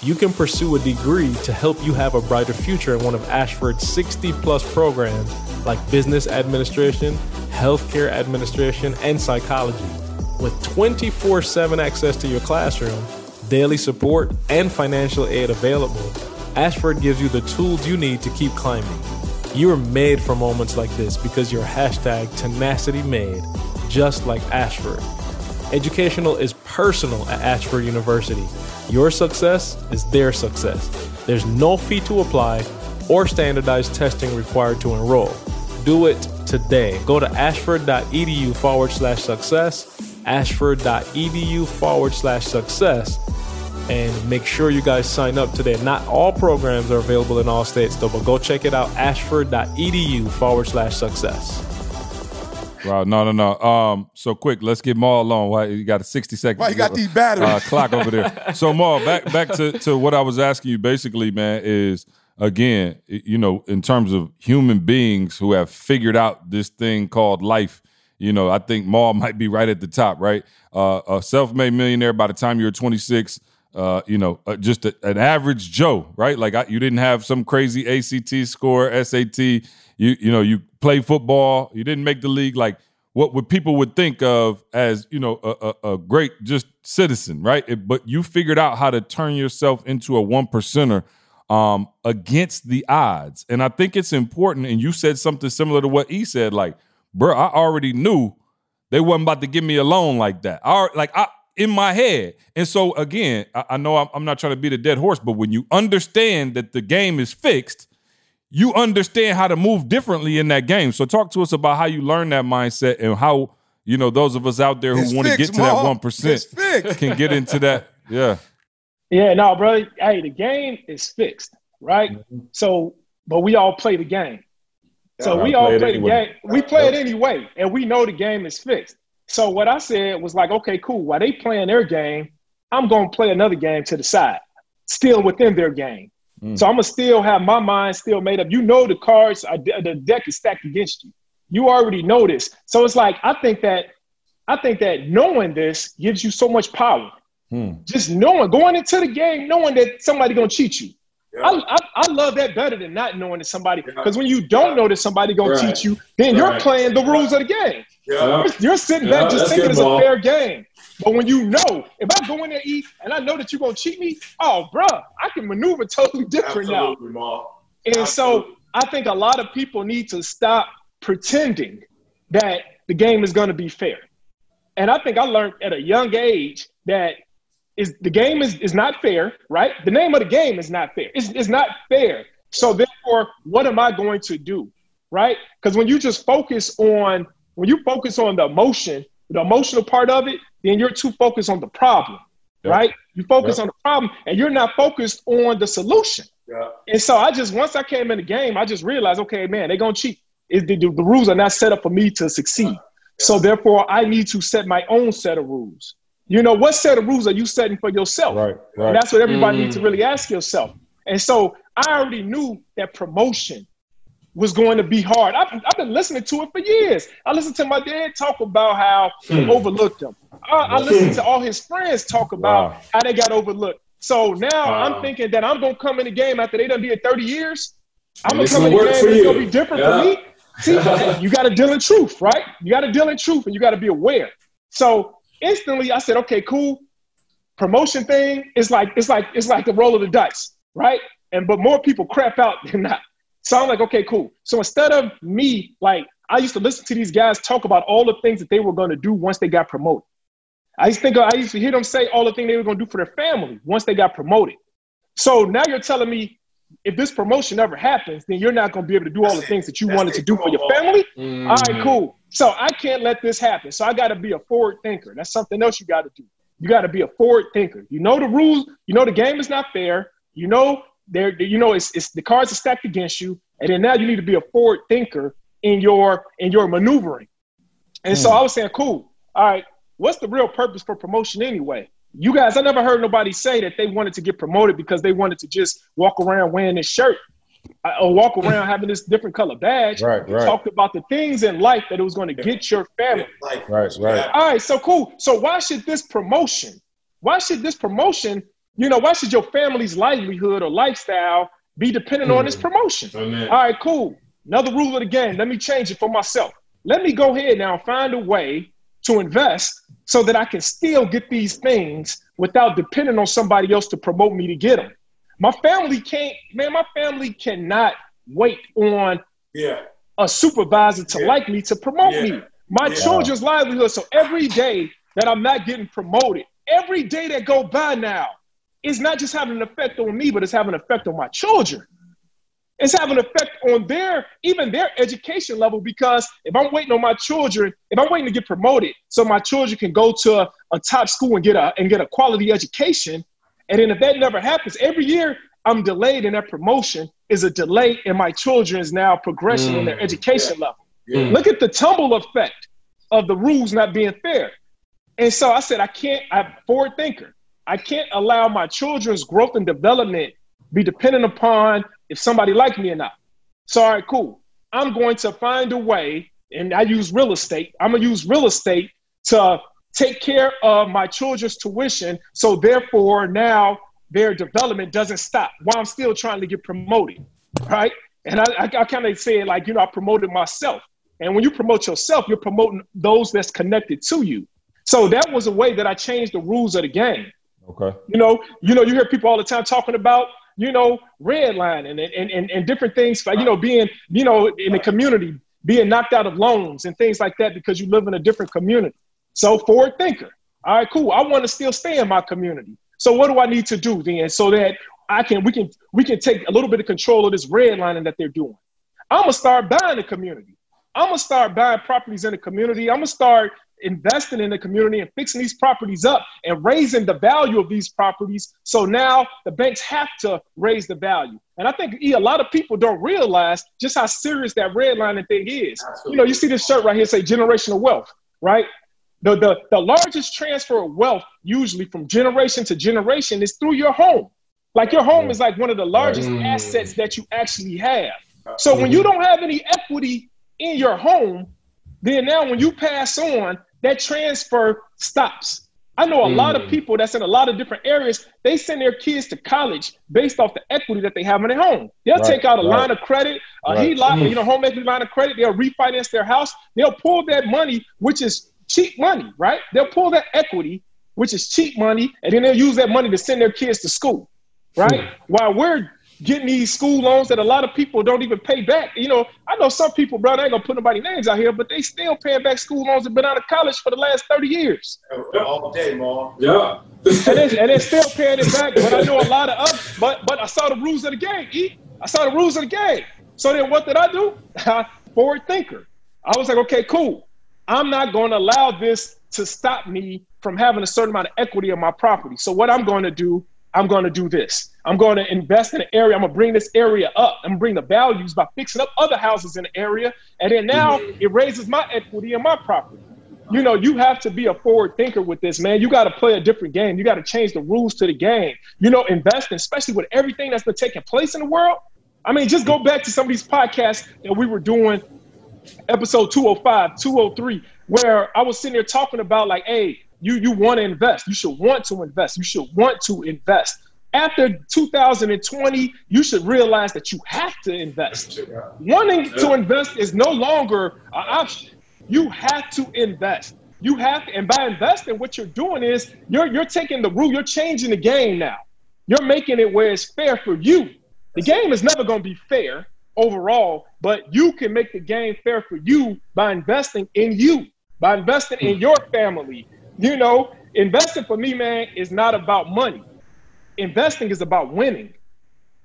You can pursue a degree to help you have a brighter future in one of Ashford's 60 plus programs like business administration, healthcare administration, and psychology. With 24 7 access to your classroom, daily support, and financial aid available, Ashford gives you the tools you need to keep climbing. You are made for moments like this because you're hashtag tenacity made, just like Ashford. Educational is personal at Ashford University. Your success is their success. There's no fee to apply or standardized testing required to enroll. Do it today. Go to ashford.edu forward slash success, ashford.edu forward slash success, and make sure you guys sign up today. Not all programs are available in all states, though, but go check it out ashford.edu forward slash success. Wow, no, no, no. Um, so quick, let's get Maul along. Why you got a sixty second? Why you got these batteries? uh, clock over there? So Maul, back back to to what I was asking you. Basically, man, is again, you know, in terms of human beings who have figured out this thing called life. You know, I think Maul might be right at the top, right? Uh, a self-made millionaire by the time you're 26. Uh, you know, uh, just a, an average Joe, right? Like I, you didn't have some crazy ACT score, SAT. You you know, you play football. You didn't make the league. Like what would people would think of as you know a, a, a great just citizen, right? It- but you figured out how to turn yourself into a one percenter um, against the odds, and I think it's important. And you said something similar to what he said, like, bro, I already knew they wasn't about to give me a loan like that. I, like I, in my head. And so again, I, I know I'm, I'm not trying to beat a dead horse, but when you understand that the game is fixed, you understand how to move differently in that game. So talk to us about how you learn that mindset and how you know those of us out there who want to get to that one percent can get into that. Yeah. Yeah, no, bro. Hey, the game is fixed, right? So, but we all play the game. So Yeah, we all play it play the anyway. game. We play it anyway, and we know the game is fixed. So what I said was like, okay, cool. While they playing their game, I'm gonna play another game to the side, still within their game. So mm. I'm gonna still have my mind still made up. You know the cards, are, the deck is stacked against you. You already know this. So it's like I think that I think that knowing this gives you so much power. Hmm. Just knowing, going into the game, knowing that somebody gonna cheat you. I, I, I love that better than not knowing that somebody because when you don't know that somebody gonna Right. cheat you, then you're playing the rules of the game. Yeah. You're, you're sitting Yeah, back just that's thinking good it's a fair game. But when you know, if I go in there eat and I know that you're gonna cheat me, oh bruh, I can maneuver totally different now. Absolutely, Ma. And so I think a lot of people need to stop pretending that the game is going to be fair. And I think I learned at a young age that is the game is, is not fair, right? The name of the game is not fair. It's, it's not fair. So therefore, what am I going to do? Right? Because when you just focus on when you focus on the emotion, the emotional part of it, then you're too focused on the problem. Right? You focus on the problem and you're not focused on the solution. Yeah. And so I just once I came in the game, I just realized, okay, man, they're gonna cheat. It, the, the rules are not set up for me to succeed. So therefore, I need to set my own set of rules. You know, what set of rules are you setting for yourself? Right, right. And that's what everybody needs to mm. really ask yourself. And so I already knew that promotion was going to be hard. I've, I've been listening to it for years. I listened to my dad talk about how he overlooked him. I, I listened to all his friends talk about Wow. how they got overlooked. So now Wow. I'm thinking that I'm gonna come in the game after they done did 30 years. I'm gonna come in the game and it's gonna be different Yeah. for me. See, you got to deal in truth, right? You got to deal in truth, and you got to be aware. So instantly, I said, okay, cool. Promotion thing is like it's like it's like the roll of the dice, right? And but more people crap out than not. So I'm like, okay, cool. So instead of me, like I used to listen to these guys talk about all the things that they were going to do once they got promoted. I used to think I used to hear them say all the things they were going to do for their family once they got promoted. So now you're telling me if this promotion ever happens, then you're not going to be able to do all the things that you wanted to do for your family. All right, cool. So I can't let this happen. So I got to be a forward thinker. That's something else you got to do. You got to be a forward thinker. You know the rules. You know the game is not fair. You know there. You know it's, it's the cards are stacked against you, and then now you need to be a forward thinker in your in your maneuvering. And so I was saying, cool. All right, what's the real purpose for promotion anyway? You guys, I never heard nobody say that they wanted to get promoted because they wanted to just walk around wearing this shirt uh, or walk around having this different color badge. Right, right. talked about the things in life that it was going to get your family. Right, right. All right, so cool. So why should this promotion? Why should this promotion? You know, why should your family's livelihood or lifestyle be dependent on this hmm. promotion? Amen. All right, cool. Another rule of the game. Let me change it for myself. Let me go ahead now and find a way to invest so that I can still get these things without depending on somebody else to promote me to get them. My family can't, man, my family cannot wait on Yeah. a supervisor to like me to promote Yeah. me. My Yeah. children's livelihood. So every day that I'm not getting promoted, every day that go by now, is not just having an effect on me, but it's having an effect on my children. It's having an effect on their even their education level because if I'm waiting on my children, if I'm waiting to get promoted, so my children can go to a, a top school and get a and get a quality education, and then if that never happens, every year I'm delayed in that promotion is a delay in my children's now progression in their mm. education level. Look at the tumble effect of the rules not being fair. And so I said, I can't, I'm a forward thinker. I can't allow my children's growth and development be dependent upon if somebody like me or not. So, all right, cool. I'm going to find a way, and I use real estate. I'm gonna use real estate to take care of my children's tuition. So therefore, now their development doesn't stop while I'm still trying to get promoted, right? And I, I, I kind of say it like, you know, I promoted myself. And when you promote yourself, you're promoting those that's connected to you. So that was a way that I changed the rules of the game. Okay. You know, you know, you hear people all the time talking about, you know, redlining and and, and, and different things, you know, being, you know, in the community, being knocked out of loans and things like that because you live in a different community. So forward thinker. All right, cool. I want to still stay in my community. So what do I need to do then so that I can we can we can take a little bit of control of this redlining that they're doing. I'm gonna start buying the community. I'm gonna start buying properties in the community. I'm gonna start investing in the community and fixing these properties up and raising the value of these properties. So now the banks have to raise the value. And I think a lot of people don't realize just how serious that redlining thing is. Absolutely. You know, you see this shirt right here say generational wealth, right? The, the, the largest transfer of wealth, usually from generation to generation, is through your home. Like your home is like one of the largest mm. assets that you actually have. So when you don't have any equity in your home, then now when you pass on, that transfer stops. I know a mm. lot of mm. people that's in a lot of different areas, they send their kids to college based off the equity that they have in their home. They'll right, take out a right. line of credit, a right. HELOC, mm. you know, home equity line of credit. They'll refinance their house. They'll pull that money, which is cheap money, right? They'll pull that equity, which is cheap money, and then they'll use that money to send their kids to school, right? Mm. While we're getting these school loans that a lot of people don't even pay back. You know, I know some people, bro, I ain't gonna put nobody names out here, but they still paying back school loans that been out of college for the last 30 years. All day, Mom. Yeah. and, they, and they're still paying it back. But I know a lot of us, but but I saw the rules of the game, E. I saw the rules of the game. So then what did I do? Forward thinker. I was like, okay, cool. I'm not gonna allow this to stop me from having a certain amount of equity in my property. So what I'm gonna do I'm going to do this. I'm going to invest in an area. I'm going to bring this area up. I'm going to bring the values by fixing up other houses in the area. And then now mm-hmm. it raises my equity in my property. You know, you have to be a forward thinker with this, man. You got to play a different game. You got to change the rules to the game. You know, investing, especially with everything that's been taking place in the world. I mean, just go back to some of these podcasts that we were doing, episode 205, 203, where I was sitting there talking about, like, hey, you you want to invest. You should want to invest. You should want to invest. After 2020, you should realize that you have to invest. Wanting to invest is no longer an option. You have to invest. You have to, and by investing, what you're doing is you're you're taking the rule, you're changing the game now. You're making it where it's fair for you. The game is never going to be fair overall, but you can make the game fair for you by investing in you, by investing in your family, you know, investing for me, man, is not about money. Investing is about winning.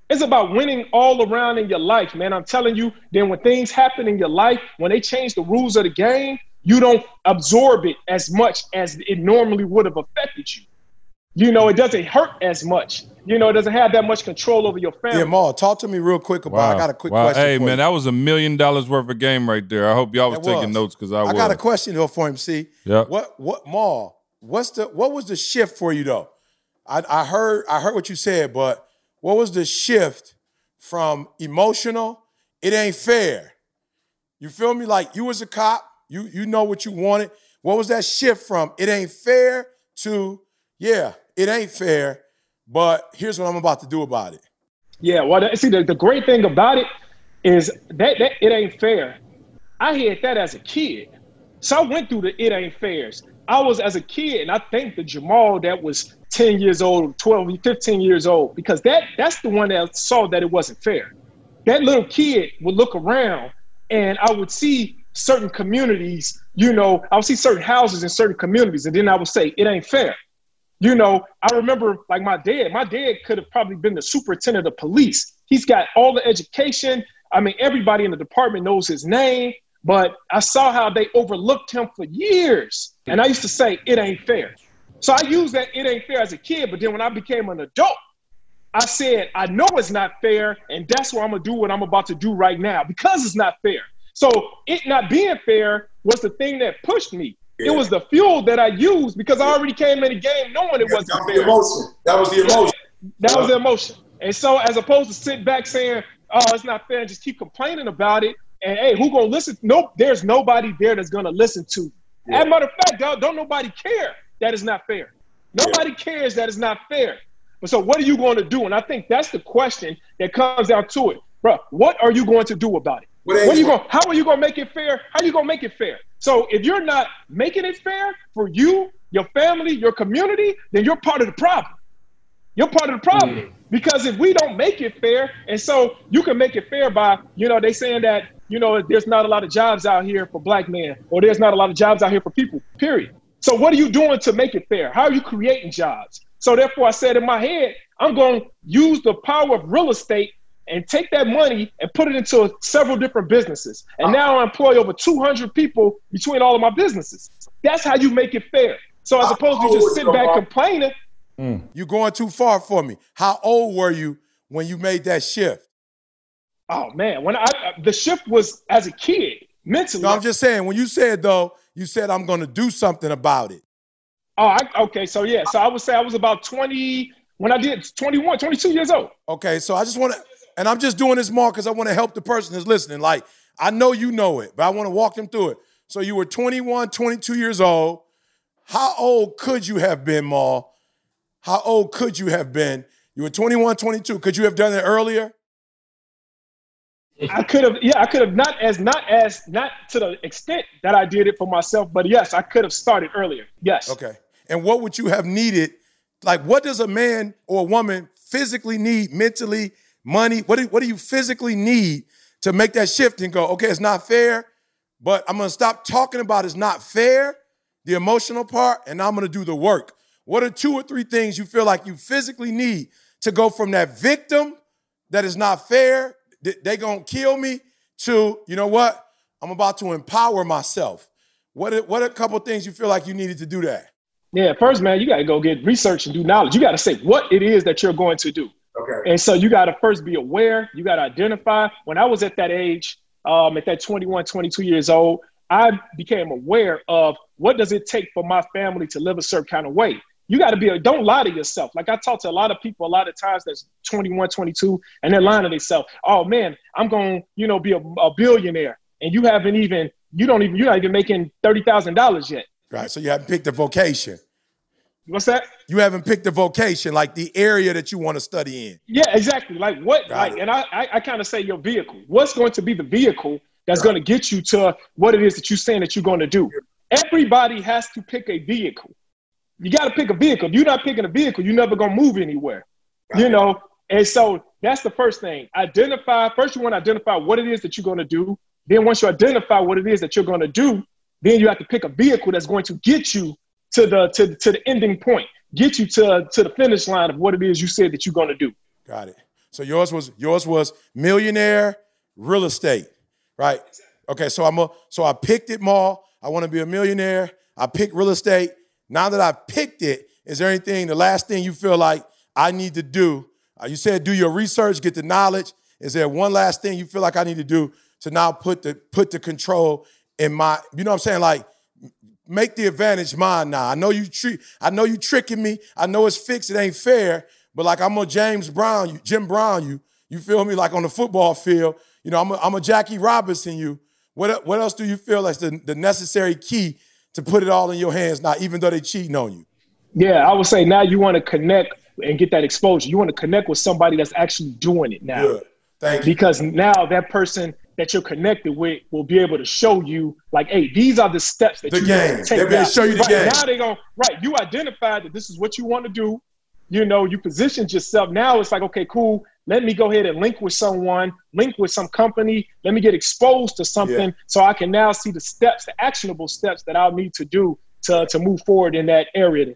It's about winning all around in your life, man. I'm telling you, then when things happen in your life, when they change the rules of the game, you don't absorb it as much as it normally would have affected you. You know, it doesn't hurt as much. You know, it doesn't have that much control over your family. Yeah, Maul, talk to me real quick about. Wow. I got a quick wow. question. Hey, man, you. that was a million dollars worth of game right there. I hope y'all was, was. taking notes because I, was. I was. got a question though for him. See, yeah. What what Maul? What's the what was the shift for you though? I, I heard I heard what you said, but what was the shift from emotional? It ain't fair. You feel me? Like you was a cop, you you know what you wanted. What was that shift from? It ain't fair to yeah, it ain't fair, but here's what I'm about to do about it. Yeah, well, see, the, the great thing about it is that, that it ain't fair. I had that as a kid. So I went through the it ain't fairs. I was as a kid, and I think the Jamal that was 10 years old, 12, 15 years old, because that that's the one that saw that it wasn't fair. That little kid would look around and I would see certain communities, you know, I would see certain houses in certain communities, and then I would say, it ain't fair. You know, I remember like my dad, my dad could have probably been the superintendent of police. He's got all the education. I mean, everybody in the department knows his name, but I saw how they overlooked him for years. And I used to say, it ain't fair. So I used that it ain't fair as a kid, but then when I became an adult, I said, I know it's not fair, and that's why I'm gonna do what I'm about to do right now because it's not fair. So it not being fair was the thing that pushed me. Yeah. It was the fuel that I used because I already came in the game knowing it wasn't that was fair. The emotion. That was the emotion. That was the emotion. And so as opposed to sit back saying, oh, it's not fair, and just keep complaining about it, and hey, who gonna listen? Nope, there's nobody there that's gonna listen to. Yeah. As a matter of fact, don't, don't nobody care that is not fair. Nobody yeah. cares that is not fair. But so what are you going to do? And I think that's the question that comes down to it. Bro, what are you going to do about it? What, what are you going how are you going to make it fair? How are you going to make it fair? So if you're not making it fair for you, your family, your community, then you're part of the problem. You're part of the problem. Mm. Because if we don't make it fair, and so you can make it fair by, you know, they saying that, you know, there's not a lot of jobs out here for black men, or there's not a lot of jobs out here for people, period. So what are you doing to make it fair? How are you creating jobs? So therefore, I said in my head, I'm going to use the power of real estate and take that money and put it into several different businesses. And now I employ over 200 people between all of my businesses. That's how you make it fair. So as opposed to just sit back complaining. Mm. You're going too far for me. How old were you when you made that shift? Oh man, when I the shift was as a kid mentally. No, I'm just saying when you said though, you said I'm going to do something about it. Oh, I, okay. So yeah, so I would say I was about 20 when I did 21, 22 years old. Okay, so I just want to, and I'm just doing this more because I want to help the person that's listening. Like I know you know it, but I want to walk them through it. So you were 21, 22 years old. How old could you have been, Ma? How old could you have been? You were 21, 22. Could you have done it earlier? I could have, yeah, I could have not as not as not to the extent that I did it for myself, but yes, I could have started earlier. Yes. Okay. And what would you have needed? Like, what does a man or a woman physically need, mentally, money? What do, what do you physically need to make that shift and go, okay, it's not fair, but I'm gonna stop talking about it's not fair, the emotional part, and I'm gonna do the work. What are two or three things you feel like you physically need to go from that victim that is not fair they gonna kill me to you know what i'm about to empower myself what what a couple things you feel like you needed to do that yeah first man you got to go get research and do knowledge you got to say what it is that you're going to do okay and so you got to first be aware you got to identify when i was at that age um, at that 21 22 years old i became aware of what does it take for my family to live a certain kind of way you got to be a, don't lie to yourself. Like I talk to a lot of people a lot of times that's 21, 22, and they're lying to themselves. Oh man, I'm going to, you know, be a, a, billionaire. And you haven't even, you don't even, you're not even making $30,000 yet. Right. So you haven't picked a vocation. What's that? You haven't picked a vocation, like the area that you want to study in. Yeah, exactly. Like what, Got like, it. and I, I, I kind of say your vehicle. What's going to be the vehicle that's right. going to get you to what it is that you're saying that you're going to do? Everybody has to pick a vehicle you got to pick a vehicle. If you're not picking a vehicle, you're never gonna move anywhere. Right. You know, and so that's the first thing. Identify first. You want to identify what it is that you're gonna do. Then once you identify what it is that you're gonna do, then you have to pick a vehicle that's going to get you to the to, to the ending point, get you to to the finish line of what it is you said that you're gonna do. Got it. So yours was yours was millionaire real estate, right? Okay, so I'm a so I picked it, more. I want to be a millionaire. I picked real estate. Now that I've picked it, is there anything, the last thing you feel like I need to do? Uh, you said do your research, get the knowledge. Is there one last thing you feel like I need to do to now put the put the control in my, you know what I'm saying? Like make the advantage mine now. I know you treat, I know you tricking me. I know it's fixed, it ain't fair, but like I'm a James Brown, you, Jim Brown, you, you feel me? Like on the football field, you know, I'm a, I'm a Jackie Robinson, you. What, what else do you feel like the, the necessary key to put it all in your hands now, even though they cheating on you? Yeah, I would say now you want to connect and get that exposure. You want to connect with somebody that's actually doing it now. Good. Thank you. Because now that person that you're connected with will be able to show you, like, hey, these are the steps that the you game. take. They're going to show you the right, game. Now they're going, right, you identified that this is what you want to do. You know, you positioned yourself. Now it's like, okay, cool. Let me go ahead and link with someone, link with some company. Let me get exposed to something yeah. so I can now see the steps, the actionable steps that I'll need to do to, to move forward in that area.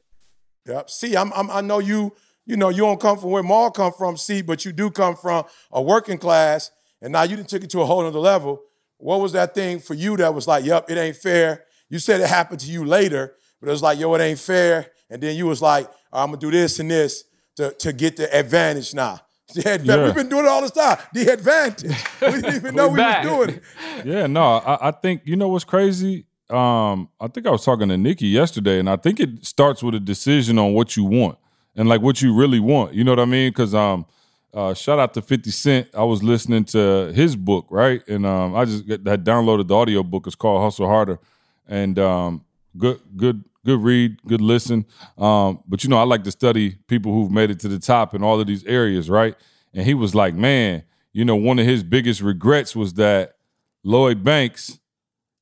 Yep. See, I'm, I'm, i know you, you know, you don't come from where Maul come from, see, but you do come from a working class, and now you didn't take it to a whole other level. What was that thing for you that was like, yep, it ain't fair? You said it happened to you later, but it was like, yo, it ain't fair. And then you was like, I'm gonna do this and this to, to get the advantage now. The advantage. Yeah. We've been doing it all this time. The advantage. We didn't even know we were doing it. Yeah, no, I, I, think you know what's crazy. Um, I think I was talking to Nikki yesterday, and I think it starts with a decision on what you want and like what you really want. You know what I mean? Because um, uh, shout out to Fifty Cent. I was listening to his book, right, and um, I just had downloaded the audio book. It's called Hustle Harder, and um, good, good good read, good listen. Um, but you know, I like to study people who've made it to the top in all of these areas, right? And he was like, man, you know, one of his biggest regrets was that Lloyd Banks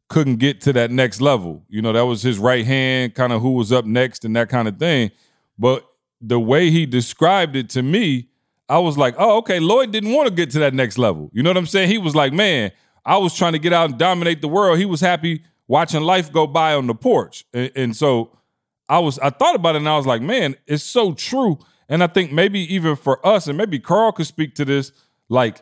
couldn't get to that next level. You know, that was his right hand, kind of who was up next and that kind of thing. But the way he described it to me, I was like, oh, okay, Lloyd didn't want to get to that next level. You know what I'm saying? He was like, man, I was trying to get out and dominate the world. He was happy watching life go by on the porch. And, and so I was I thought about it and I was like, man, it's so true. And I think maybe even for us, and maybe Carl could speak to this, like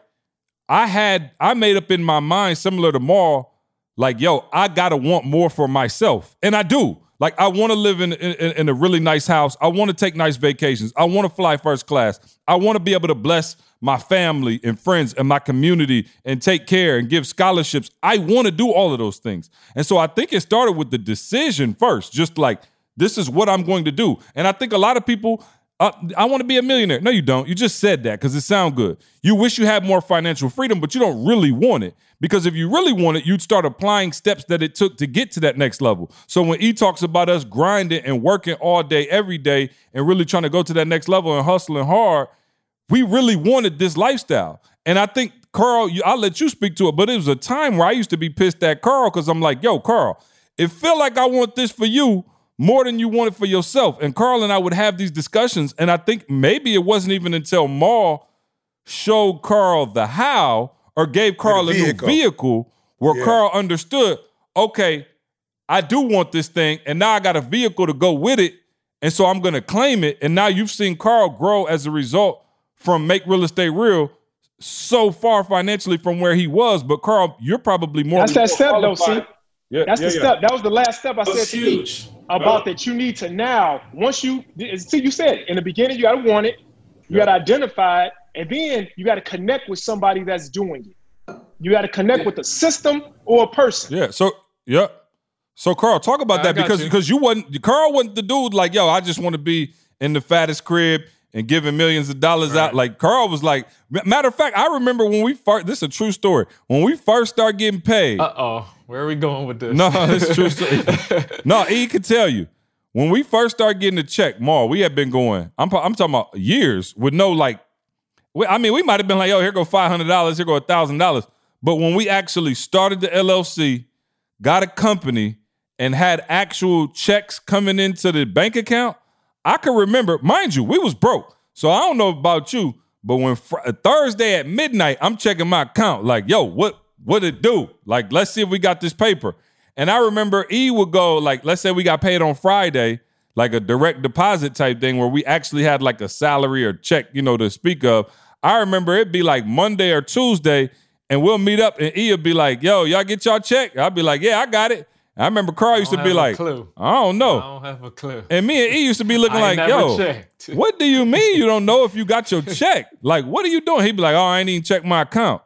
I had I made up in my mind similar to Maul, like, yo, I gotta want more for myself. And I do. Like I want to live in, in, in a really nice house. I want to take nice vacations. I want to fly first class. I want to be able to bless my family and friends and my community and take care and give scholarships. I want to do all of those things. And so I think it started with the decision first, just like this is what I'm going to do. And I think a lot of people uh, I want to be a millionaire. No, you don't. You just said that because it sounds good. You wish you had more financial freedom, but you don't really want it. Because if you really want it, you'd start applying steps that it took to get to that next level. So when he talks about us grinding and working all day, every day, and really trying to go to that next level and hustling hard, we really wanted this lifestyle. And I think Carl, I'll let you speak to it, but it was a time where I used to be pissed at Carl because I'm like, yo, Carl, it feel like I want this for you, more than you want it for yourself. And Carl and I would have these discussions. And I think maybe it wasn't even until Maul showed Carl the how or gave Carl a new vehicle where yeah. Carl understood, okay, I do want this thing, and now I got a vehicle to go with it. And so I'm gonna claim it. And now you've seen Carl grow as a result from Make Real Estate Real so far financially from where he was. But Carl, you're probably more. That's that step, though. See, yeah, that's yeah, the yeah. step. That was the last step I That's said huge. about that you need to now. Once you see, you said in the beginning you got to want it, you got to identify it, and then you got to connect with somebody that's doing it. You got to connect with a system or a person. Yeah. So yeah. So Carl, talk about I that because you. because you wasn't Carl wasn't the dude like yo. I just want to be in the fattest crib and giving millions of dollars right. out. Like Carl was like, matter of fact, I remember when we first. This is a true story. When we first start getting paid. Uh oh, where are we going with this? No, it's true. no, he could tell you when we first started getting the check. Mar, we had been going. I'm I'm talking about years with no like. I mean, we might have been like, yo, here go five hundred dollars, here go thousand dollars. But when we actually started the LLC, got a company, and had actual checks coming into the bank account, I can remember, mind you, we was broke. So I don't know about you, but when fr- uh, Thursday at midnight, I'm checking my account, like, yo, what what it do? Like, let's see if we got this paper. And I remember E would go, like, let's say we got paid on Friday, like a direct deposit type thing where we actually had like a salary or check, you know, to speak of. I remember it'd be like Monday or Tuesday, and we'll meet up, and E would be like, yo, y'all get y'all check? I'd be like, yeah, I got it. I remember Carl used to be like, clue. I don't know. I don't have a clue. And me and E used to be looking like, yo, checked. what do you mean you don't know if you got your check? like, what are you doing? He'd be like, oh, I ain't even check my account.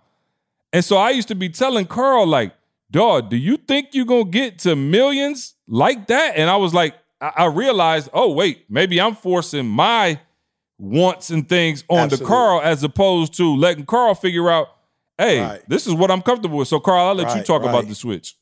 And so I used to be telling Carl, like, dog, do you think you're gonna get to millions like that? And I was like, I, I realized, oh, wait, maybe I'm forcing my wants and things on the Carl as opposed to letting Carl figure out, hey, right. this is what I'm comfortable with. So, Carl, I'll let right, you talk right. about the switch.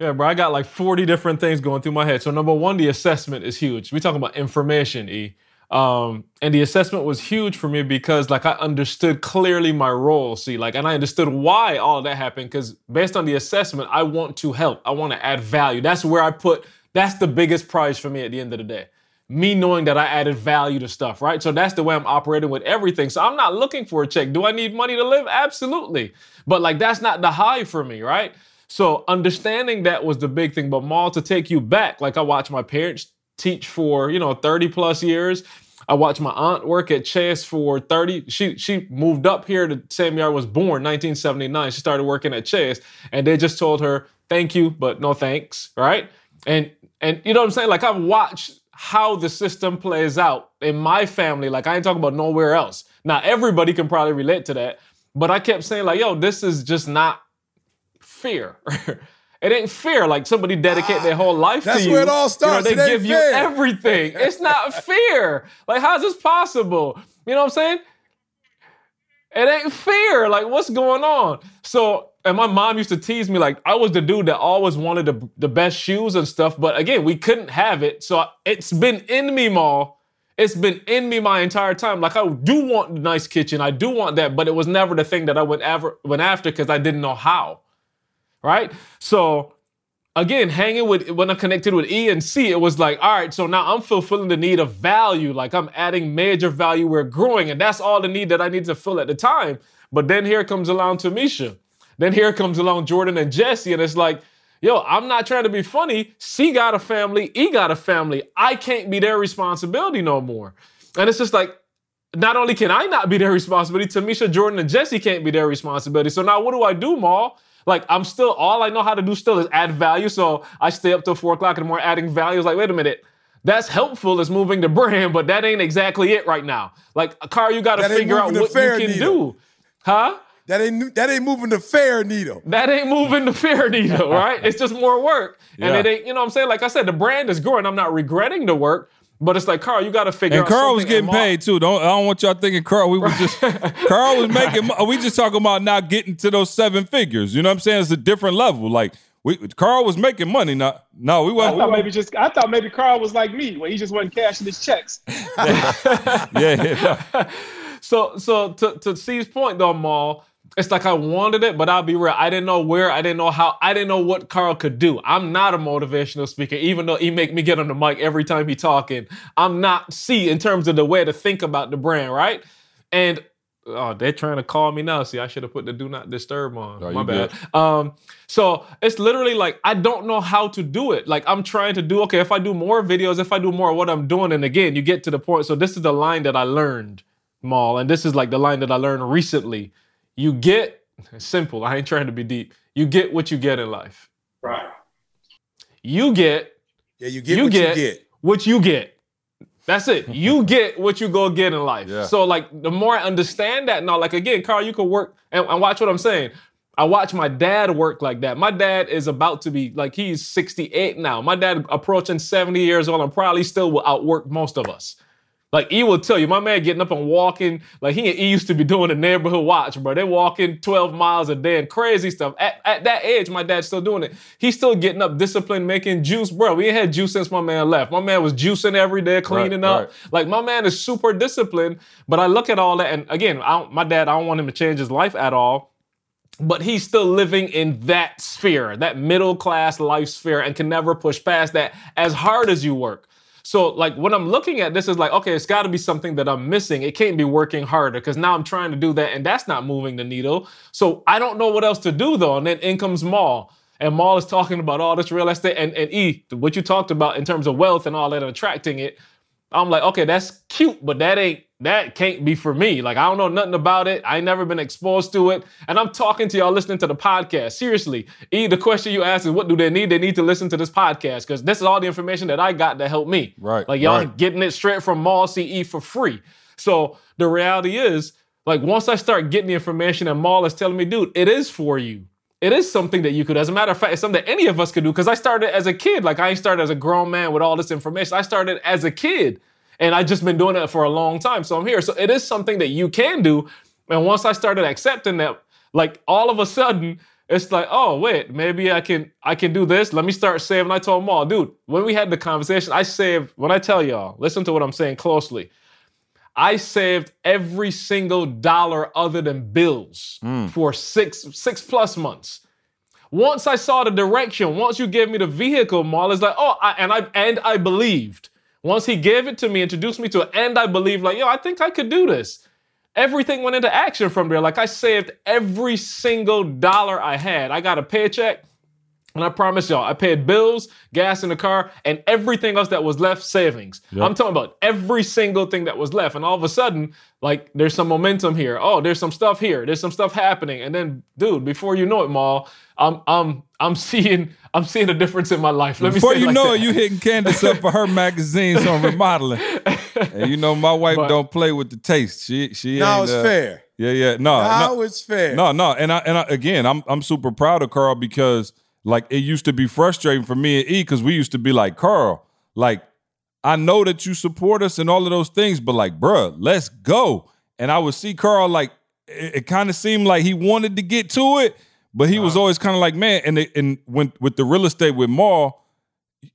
Yeah, bro, I got like 40 different things going through my head. So number one, the assessment is huge. We talking about information, E. Um, and the assessment was huge for me because like I understood clearly my role, see, like, and I understood why all that happened. Cause based on the assessment, I want to help. I want to add value. That's where I put, that's the biggest prize for me at the end of the day. Me knowing that I added value to stuff, right? So that's the way I'm operating with everything. So I'm not looking for a check. Do I need money to live? Absolutely. But like, that's not the high for me, right? So understanding that was the big thing. But Maul, to take you back, like I watched my parents teach for, you know, 30 plus years. I watched my aunt work at Chase for 30. She she moved up here to I was born, 1979. She started working at Chase, and they just told her, thank you, but no thanks, right? And and you know what I'm saying? Like I've watched how the system plays out in my family. Like I ain't talking about nowhere else. Now everybody can probably relate to that. But I kept saying, like, yo, this is just not fear. it ain't fair. Like somebody dedicate their whole life to you. That's where it all starts. You know, they give fair. you everything. It's not fair. Like, how's this possible? You know what I'm saying? It ain't fair. Like, what's going on? So, and my mom used to tease me like I was the dude that always wanted the, the best shoes and stuff. But again, we couldn't have it. So it's been in me, Ma. It's been in me my entire time. Like I do want a nice kitchen. I do want that, but it was never the thing that I went ever went after because I didn't know how right? So again, hanging with when I connected with E and C, it was like, all right, so now I'm fulfilling the need of value. Like I'm adding major value, we're growing, and that's all the need that I need to fill at the time. But then here comes along Tamisha. Then here comes along Jordan and Jesse, and it's like, yo, I'm not trying to be funny. C got a family, E got a family. I can't be their responsibility no more. And it's just like, not only can I not be their responsibility, Tamisha, Jordan, and Jesse can't be their responsibility. So now what do I do, Mal? Like I'm still all I know how to do still is add value. So I stay up till four o'clock in the morning adding value. It's like, wait a minute. That's helpful as moving the brand, but that ain't exactly it right now. Like a car, you got to figure out what you can needle. do. Huh? That ain't that ain't moving the fair needle. That ain't moving the fair needle, right? It's just more work. And Yeah. it ain't, you know what I'm saying? Like I said, the brand is growing. I'm not regretting the work, but it's like, Carl, you got to figure And out. Carl was something getting and Mar- paid too. Don't I don't want y'all thinking Carl. We were just Carl was making. mo- We just talking about now getting to those seven figures. You know what I'm saying? It's a different level. Like we Carl was making money. No, no, we I wasn't. thought maybe just I thought maybe Carl was like me, where he just wasn't cashing his checks. yeah, yeah. So, so to to C's point though, Maul, it's like I wanted it, but I'll be real. I didn't know where, I didn't know how, I didn't know what Carl could do. I'm not a motivational speaker, even though he make me get on the mic every time he talking. I'm not C in terms of the way to think about the brand, right? And oh, they're trying to call me now. See, I should have put the do not disturb on. Oh, My bad. Um, so it's literally like I don't know how to do it. Like I'm trying to do okay. If I do more videos, if I do more of what I'm doing, and again, you get to the point. So this is the line that I learned, Maul, and this is like the line that I learned recently. You get simple. I ain't trying to be deep. You get what you get in life. Right. You get Yeah, you get you what get you get. what you get. That's it. You get what you go get in life. Yeah. So like the more I understand that now, like again, Carl, you can work and, and watch what I'm saying. I watch my dad work like that. My dad is about to be like he's 68 now. My dad approaching 70 years old and probably still will outwork most of us. Like he will tell you, my man getting up and walking, like he, and he used to be doing the neighborhood watch, bro. They walking 12 miles a day and crazy stuff. At, at that age, my dad's still doing it. He's still getting up, disciplined, making juice, bro. We ain't had juice since my man left. My man was juicing every day, cleaning Right, up. right. Like my man is super disciplined. But I look at all that, and again, I don't, my dad, I don't want him to change his life at all but he's still living in that sphere, that middle class life sphere, and can never push past that as hard as you work. So, like, when I'm looking at this, is like, okay, it's got to be something that I'm missing. It can't be working harder because now I'm trying to do that, and that's not moving the needle. So, I don't know what else to do though. And then in comes Maul, and Maul is talking about all this real estate and, and E, what you talked about in terms of wealth and all that, attracting it. I'm like, okay, that's cute, but that ain't that can't be for me. Like, I don't know nothing about it. I ain't never been exposed to it. And I'm talking to y'all listening to the podcast. Seriously. E, the question you asked is what do they need? They need to listen to this podcast because this is all the information that I got to help me. Right, Like y'all right. getting it straight from Maul CE for free. So the reality is, like, once I start getting the information and Maul is telling me, dude, it is for you. It is something that you could, as a matter of fact, it's something that any of us could do. Because I started as a kid. Like I started as a grown man with all this information. I started as a kid. And I've just been doing it for a long time. So I'm here. So it is something that you can do. And once I started accepting that, like all of a sudden, it's like, oh wait, maybe I can I can do this. Let me start saving. I told them all, dude, when we had the conversation, I saved. When I tell y'all, listen to what I'm saying closely. I saved every single dollar other than bills hmm. for six six plus months. Once I saw the direction, once you gave me the vehicle, Maul is like, oh, I, and I and I believed. Once he gave it to me, introduced me to it, and I believed, like, yo, I think I could do this. Everything went into action from there. Like I saved every single dollar I had. I got a paycheck. And I promise y'all, I paid bills, gas in the car, and everything else that was left savings. I'm talking about every single thing that was left. And all of a sudden, like there's some momentum here. Oh, there's some stuff here. There's some stuff happening. And then, dude, before you know it, Maul, I'm I'm I'm seeing I'm seeing a difference in my life. Let Before say it you like know that. it, you hitting Candace up for her magazines on remodeling. And you know my wife But- don't play with the taste. She she No, ain't, it's uh, fair. Yeah, yeah. No, Now no. it's fair. No, no, and I and I, again, I'm I'm super proud of Carl because like it used to be frustrating for me and E because we used to be like Carl, like I know that you support us and all of those things, but like, bruh, let's go. And I would see Carl like it, it kind of seemed like he wanted to get to it, but he was uh-huh. always kind of like, man. And it, and when with the real estate with Maul,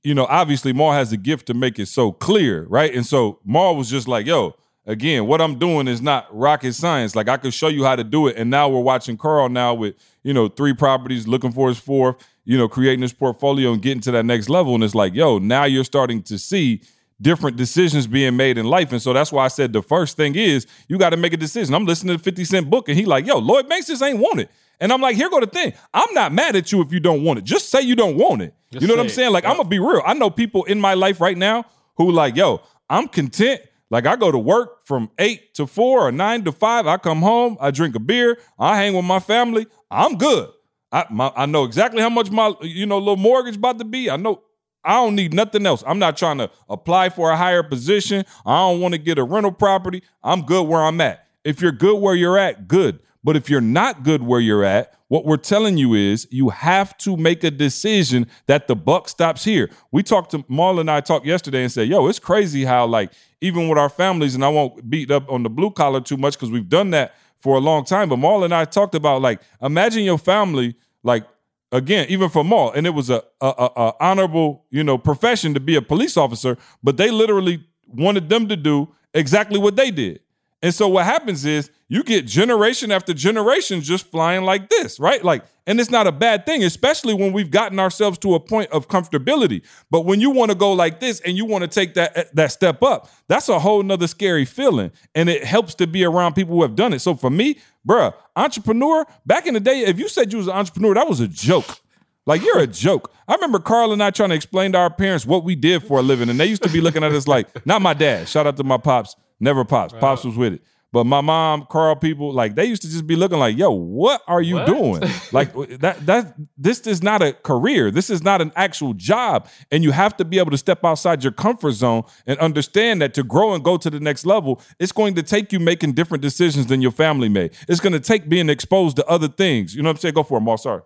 you know, obviously Maul has a gift to make it so clear, right? And so Maul was just like, yo, again, what I'm doing is not rocket science. Like I could show you how to do it. And now we're watching Carl now with, you know, three properties, looking for his fourth, you know, creating this portfolio and getting to that next level. And it's like, yo, now you're starting to see different decisions being made in life. And so that's why I said the first thing is you got to make a decision. I'm listening to 50 Cent book and he like, yo, Lloyd Banks just ain't want it. And I'm like, here go the thing. I'm not mad at you if you don't want it. Just say you don't want it. Just you know what I'm it. saying? Like, I'm gonna be real. I know people in my life right now who like, yo, I'm content. Like I go to work from eight to four or nine to five. I come home, I drink a beer, I hang with my family. I'm good. I my, I know exactly how much my you know little mortgage about to be. I know I don't need nothing else. I'm not trying to apply for a higher position. I don't want to get a rental property. I'm good where I'm at. If you're good where you're at, good. But if you're not good where you're at, what we're telling you is you have to make a decision that the buck stops here. We talked to Marlon and I talked yesterday and said, yo, it's crazy how like even with our families, and I won't beat up on the blue collar too much because we've done that for a long time. But Marlon and I talked about like imagine your family like again, even for Maul, and it was a, a, a honorable, you know, profession to be a police officer, but they literally wanted them to do exactly what they did. And so what happens is you get generation after generation just flying like this, right? Like, and it's not a bad thing, especially when we've gotten ourselves to a point of comfortability. But when you want to go like this and you want to take that that step up, that's a whole nother scary feeling. And it helps to be around people who have done it. So for me, bruh, entrepreneur, back in the day, if you said you was an entrepreneur, that was a joke. Like you're a joke. I remember Carl and I trying to explain to our parents what we did for a living, and they used to be looking at us like, not my dad. Shout out to my pops. Never pops. Pops was with it. But my mom, Carl, people like they used to just be looking like, "Yo, what are you What? doing?" like that. That this is not a career. This is not an actual job, and you have to be able to step outside your comfort zone and understand that to grow and go to the next level, it's going to take you making different decisions than your family made. It's going to take being exposed to other things. You know what I'm saying? Go for it, Mark. Sorry.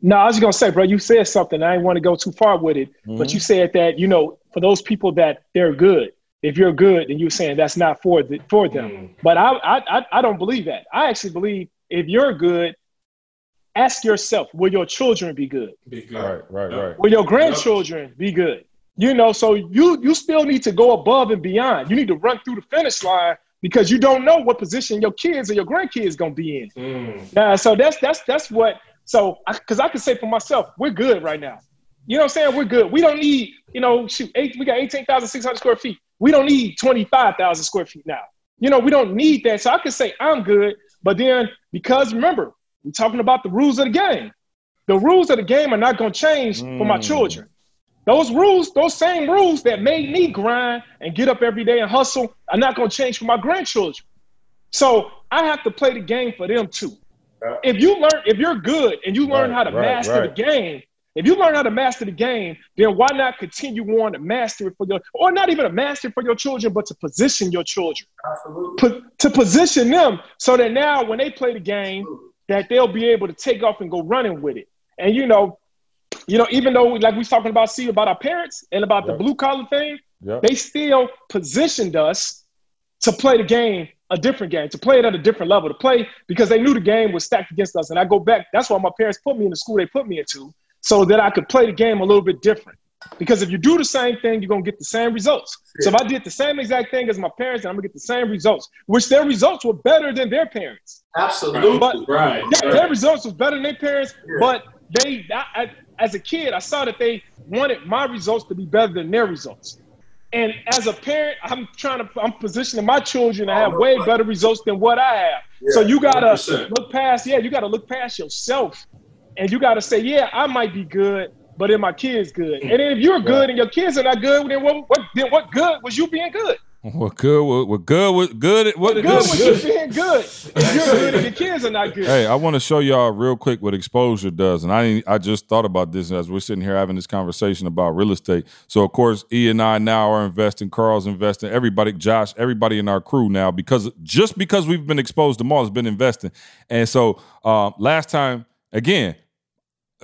No, I was just gonna say, bro, you said something. I didn't want to go too far with it, but mm-hmm. you said that you know, for those people that they're good. If you're good, then you're saying that's not for the, for them. Mm. But I, I I I don't believe that. I actually believe if you're good, ask yourself, will your children be good? Right, right, right. Will your grandchildren be good? You know, so you you still need to go above and beyond. You need to run through the finish line because you don't know what position your kids or your grandkids gonna be in. Mm. Nah, so that's that's that's what. So because I, can say for myself, we're good right now. You know what I'm saying? We're good. We don't need, you know, shoot, eight, we got 18,600 square feet. We don't need 25,000 square feet now. You know, we don't need that. So I can say I'm good. But then, because remember, we're talking about the rules of the game. The rules of the game are not going to change for my hmm. children. Those rules, those same rules that made me grind and get up every day and hustle are not going to change for my grandchildren. So I have to play the game for them too. If you learn, if you're good and you learn Right, how to right, master right. the game, if you learn how to master the game, then why not continue on to master it for your, or not even to master for your children, but to position your children, Po- to position them so that now when they play the game, that they'll be able to take off and go running with it. And you know, you know, even though like we was talking about, see about our parents and about the blue collar thing, Yep. they still positioned us to play the game a different game, to play it at a different level, to play because they knew the game was stacked against us. And I go back, that's why my parents put me in the school they put me into, so that I could play the game a little bit different. Because if you do the same thing, you're gonna get the same results. So if I did the same exact thing as my parents, then I'm gonna get the same results, which their results were better than their parents. Absolutely. But right. yeah, their results was better than their parents, but they, I, I, as a kid, I saw that they wanted my results to be better than their results. And as a parent, I'm trying to, I'm positioning my children to have way better results than what I have. so you gotta 100%. look past, yeah, you gotta look past yourself, and you gotta say, yeah, I might be good, but then my kids good. And then if you're good and your kids are not good, then what, what, then what good was you being good? What good? What, what good? What good? What Good good? was you being good. If you're good and your kids are not good. Hey, I want to show y'all real quick what exposure does, and I I just thought about this as we're sitting here having this conversation about real estate. So of course, E and I now are investing. Carl's investing. Everybody, Josh, everybody in our crew now because just because we've been exposed to Maul has been investing. And so uh, last time, again,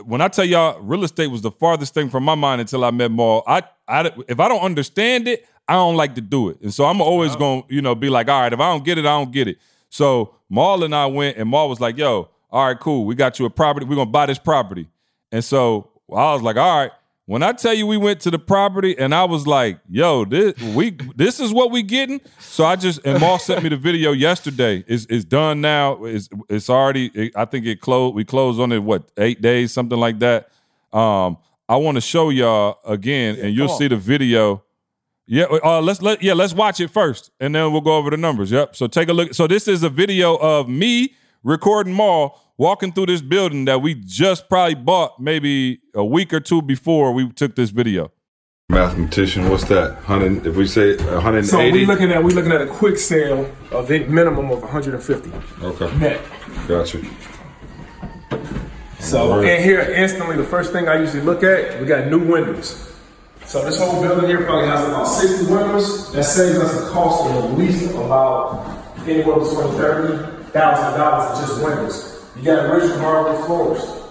when I tell y'all real estate was the farthest thing from my mind until I met Maul. I, I if I don't understand it, I don't like to do it. And so I'm always gonna, you know, be like, all right, if I don't get it, I don't get it. So Maul and I went, and Maul was like, yo, all right, cool. We got you a property. We're gonna buy this property. And so I was like, all right. When I tell you we went to the property and I was like, yo, this we this is what we getting. So I just and Maul sent me the video yesterday. It's it's done now. It's it's already, it- I think it closed. We closed on it what, eight days, something like that. Um, I want to show y'all again, and you'll see the video Yeah, uh, let's let yeah, let's watch it first, and then we'll go over the numbers. Yep. So take a look. So this is a video of me recording Mal walking through this building that we just probably bought maybe a week or two before we took this video. Mathematician, what's that? Hundred. If we say 180. So we looking at we looking at a quick sale of a minimum of 150 okay. net. Gotcha. So All right. in here instantly, the first thing I usually look at, we got new windows. So this whole building here probably has about 60 windows. That saves us a cost of at least about anywhere between thirty thousand dollars in just windows. You got original hardwood floors.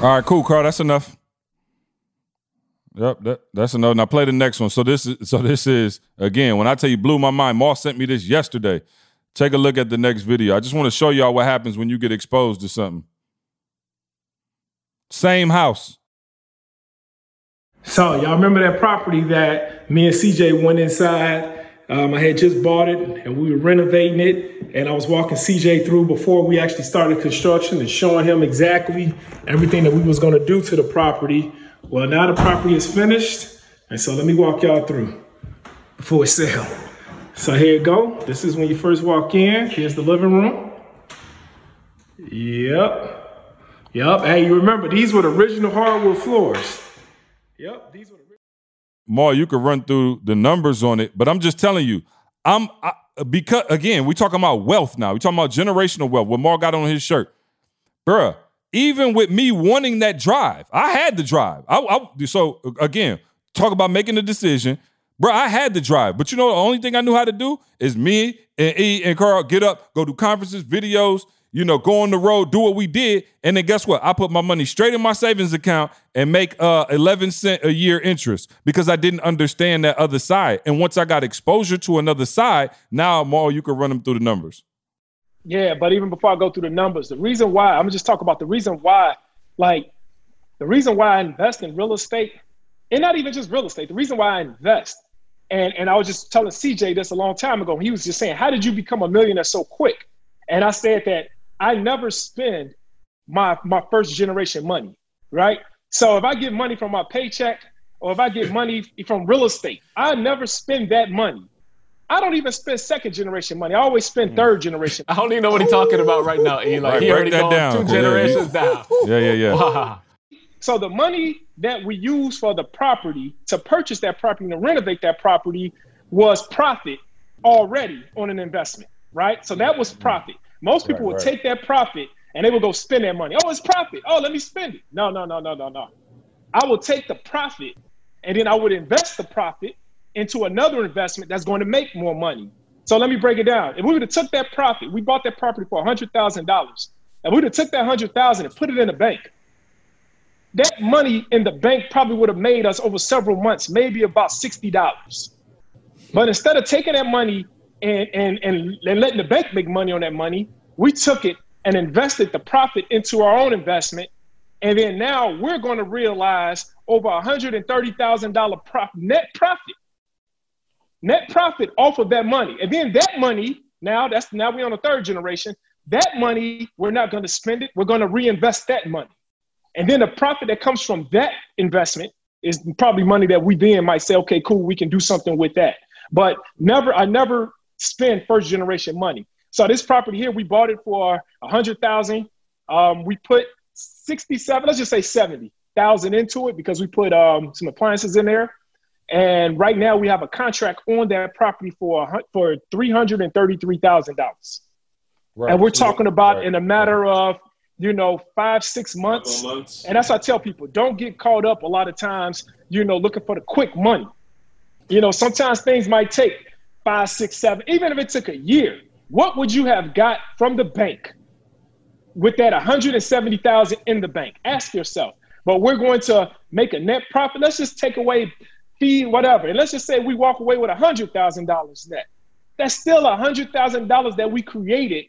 All right, cool, Carl. That's enough. Yep, that, that's enough. Now play the next one. So this is so this is again when I tell you blew my mind. Moss sent me this yesterday. Take a look at the next video. I just want to show y'all what happens when you get exposed to something. Same house. So y'all remember that property that me and CJ went inside? Um, I had just bought it and we were renovating it, and I was walking CJ through before we actually started construction and showing him exactly everything that we was to do to the property. Well, now the property is finished, and so let me walk y'all through before it's sale. So here you go. This is when you first walk in. Here's the living room. Yep. Yep. Hey, you remember these were the original hardwood floors. Yep. These were the More, you could run through the numbers on it, but I'm just telling you, I'm I, because again, we talking about wealth now. We talking about generational wealth. What Mar got on his shirt, bruh. Even with me wanting that drive, I had the drive. I, I so again, talk about making a decision, bruh. I had the drive, but you know the only thing I knew how to do is me and E and Carl get up, go do conferences, videos, you know, go on the road, do what we did, and then guess what? I put my money straight in my savings account and make uh 11 cent a year interest because I didn't understand that other side. And once I got exposure to another side, now more you can run them through the numbers. Yeah, but even before I go through the numbers, the reason why I'm just talk about the reason why, like, the reason why I invest in real estate, and not even just real estate. The reason why I invest, and and I was just telling CJ this a long time ago. He was just saying, "How did you become a millionaire so quick?" And I said that I never spend my my first generation money, right? So if I get money from my paycheck or if I get money from real estate, I never spend that money. I don't even spend second generation money. I always spend mm. third generation. I don't even know what he's talking about right now, E. Like Right, he break already that gone down. two Yeah, generations down. Yeah, yeah, yeah. Wow. So the money that we use for the property to purchase that property and to renovate that property was profit already on an investment, right? So that was profit. Most people would take that profit and they would go spend that money. Oh, it's profit. Oh, let me spend it. No, no, no, no, no, no. I will take the profit and then I would invest the profit into another investment that's going to make more money. So let me break it down. If we would have took that profit, we bought that property for hundred thousand dollars, and we would have took that hundred thousand and put it in a bank. That money in the bank probably would have made us over several months, maybe about sixty dollars. But instead of taking that money and, and, and, letting the bank make money on that money, we took it and invested the profit into our own investment. And then now we're going to realize over $130,000 prof- net profit. Net profit off of that money. And then that money, now that's now we're on the third generation. That money, we're not going to spend it. We're going to reinvest that money. And then the profit that comes from that investment is probably money that we then might say, okay, cool, we can do something with that. But never, I never spend first generation money. So this property here, we bought it for a hundred thousand. Um, we put sixty-seven, let's just say seventy thousand into it because we put um, some appliances in there. And right now we have a contract on that property for a hun- for three hundred and thirty-three thousand dollars. Right. And we're talking about in a matter of you know five six months. And that's what I tell people: don't get caught up a lot of times. You know, looking for the quick money. You know, sometimes things might take five, six, seven, even if it took a year. What would you have got from the bank with that 170,000 in the bank? Ask yourself. But we're going to make a net profit. Let's just take away fee, whatever. And let's just say we walk away with $100,000 net. That's still $100,000 that we created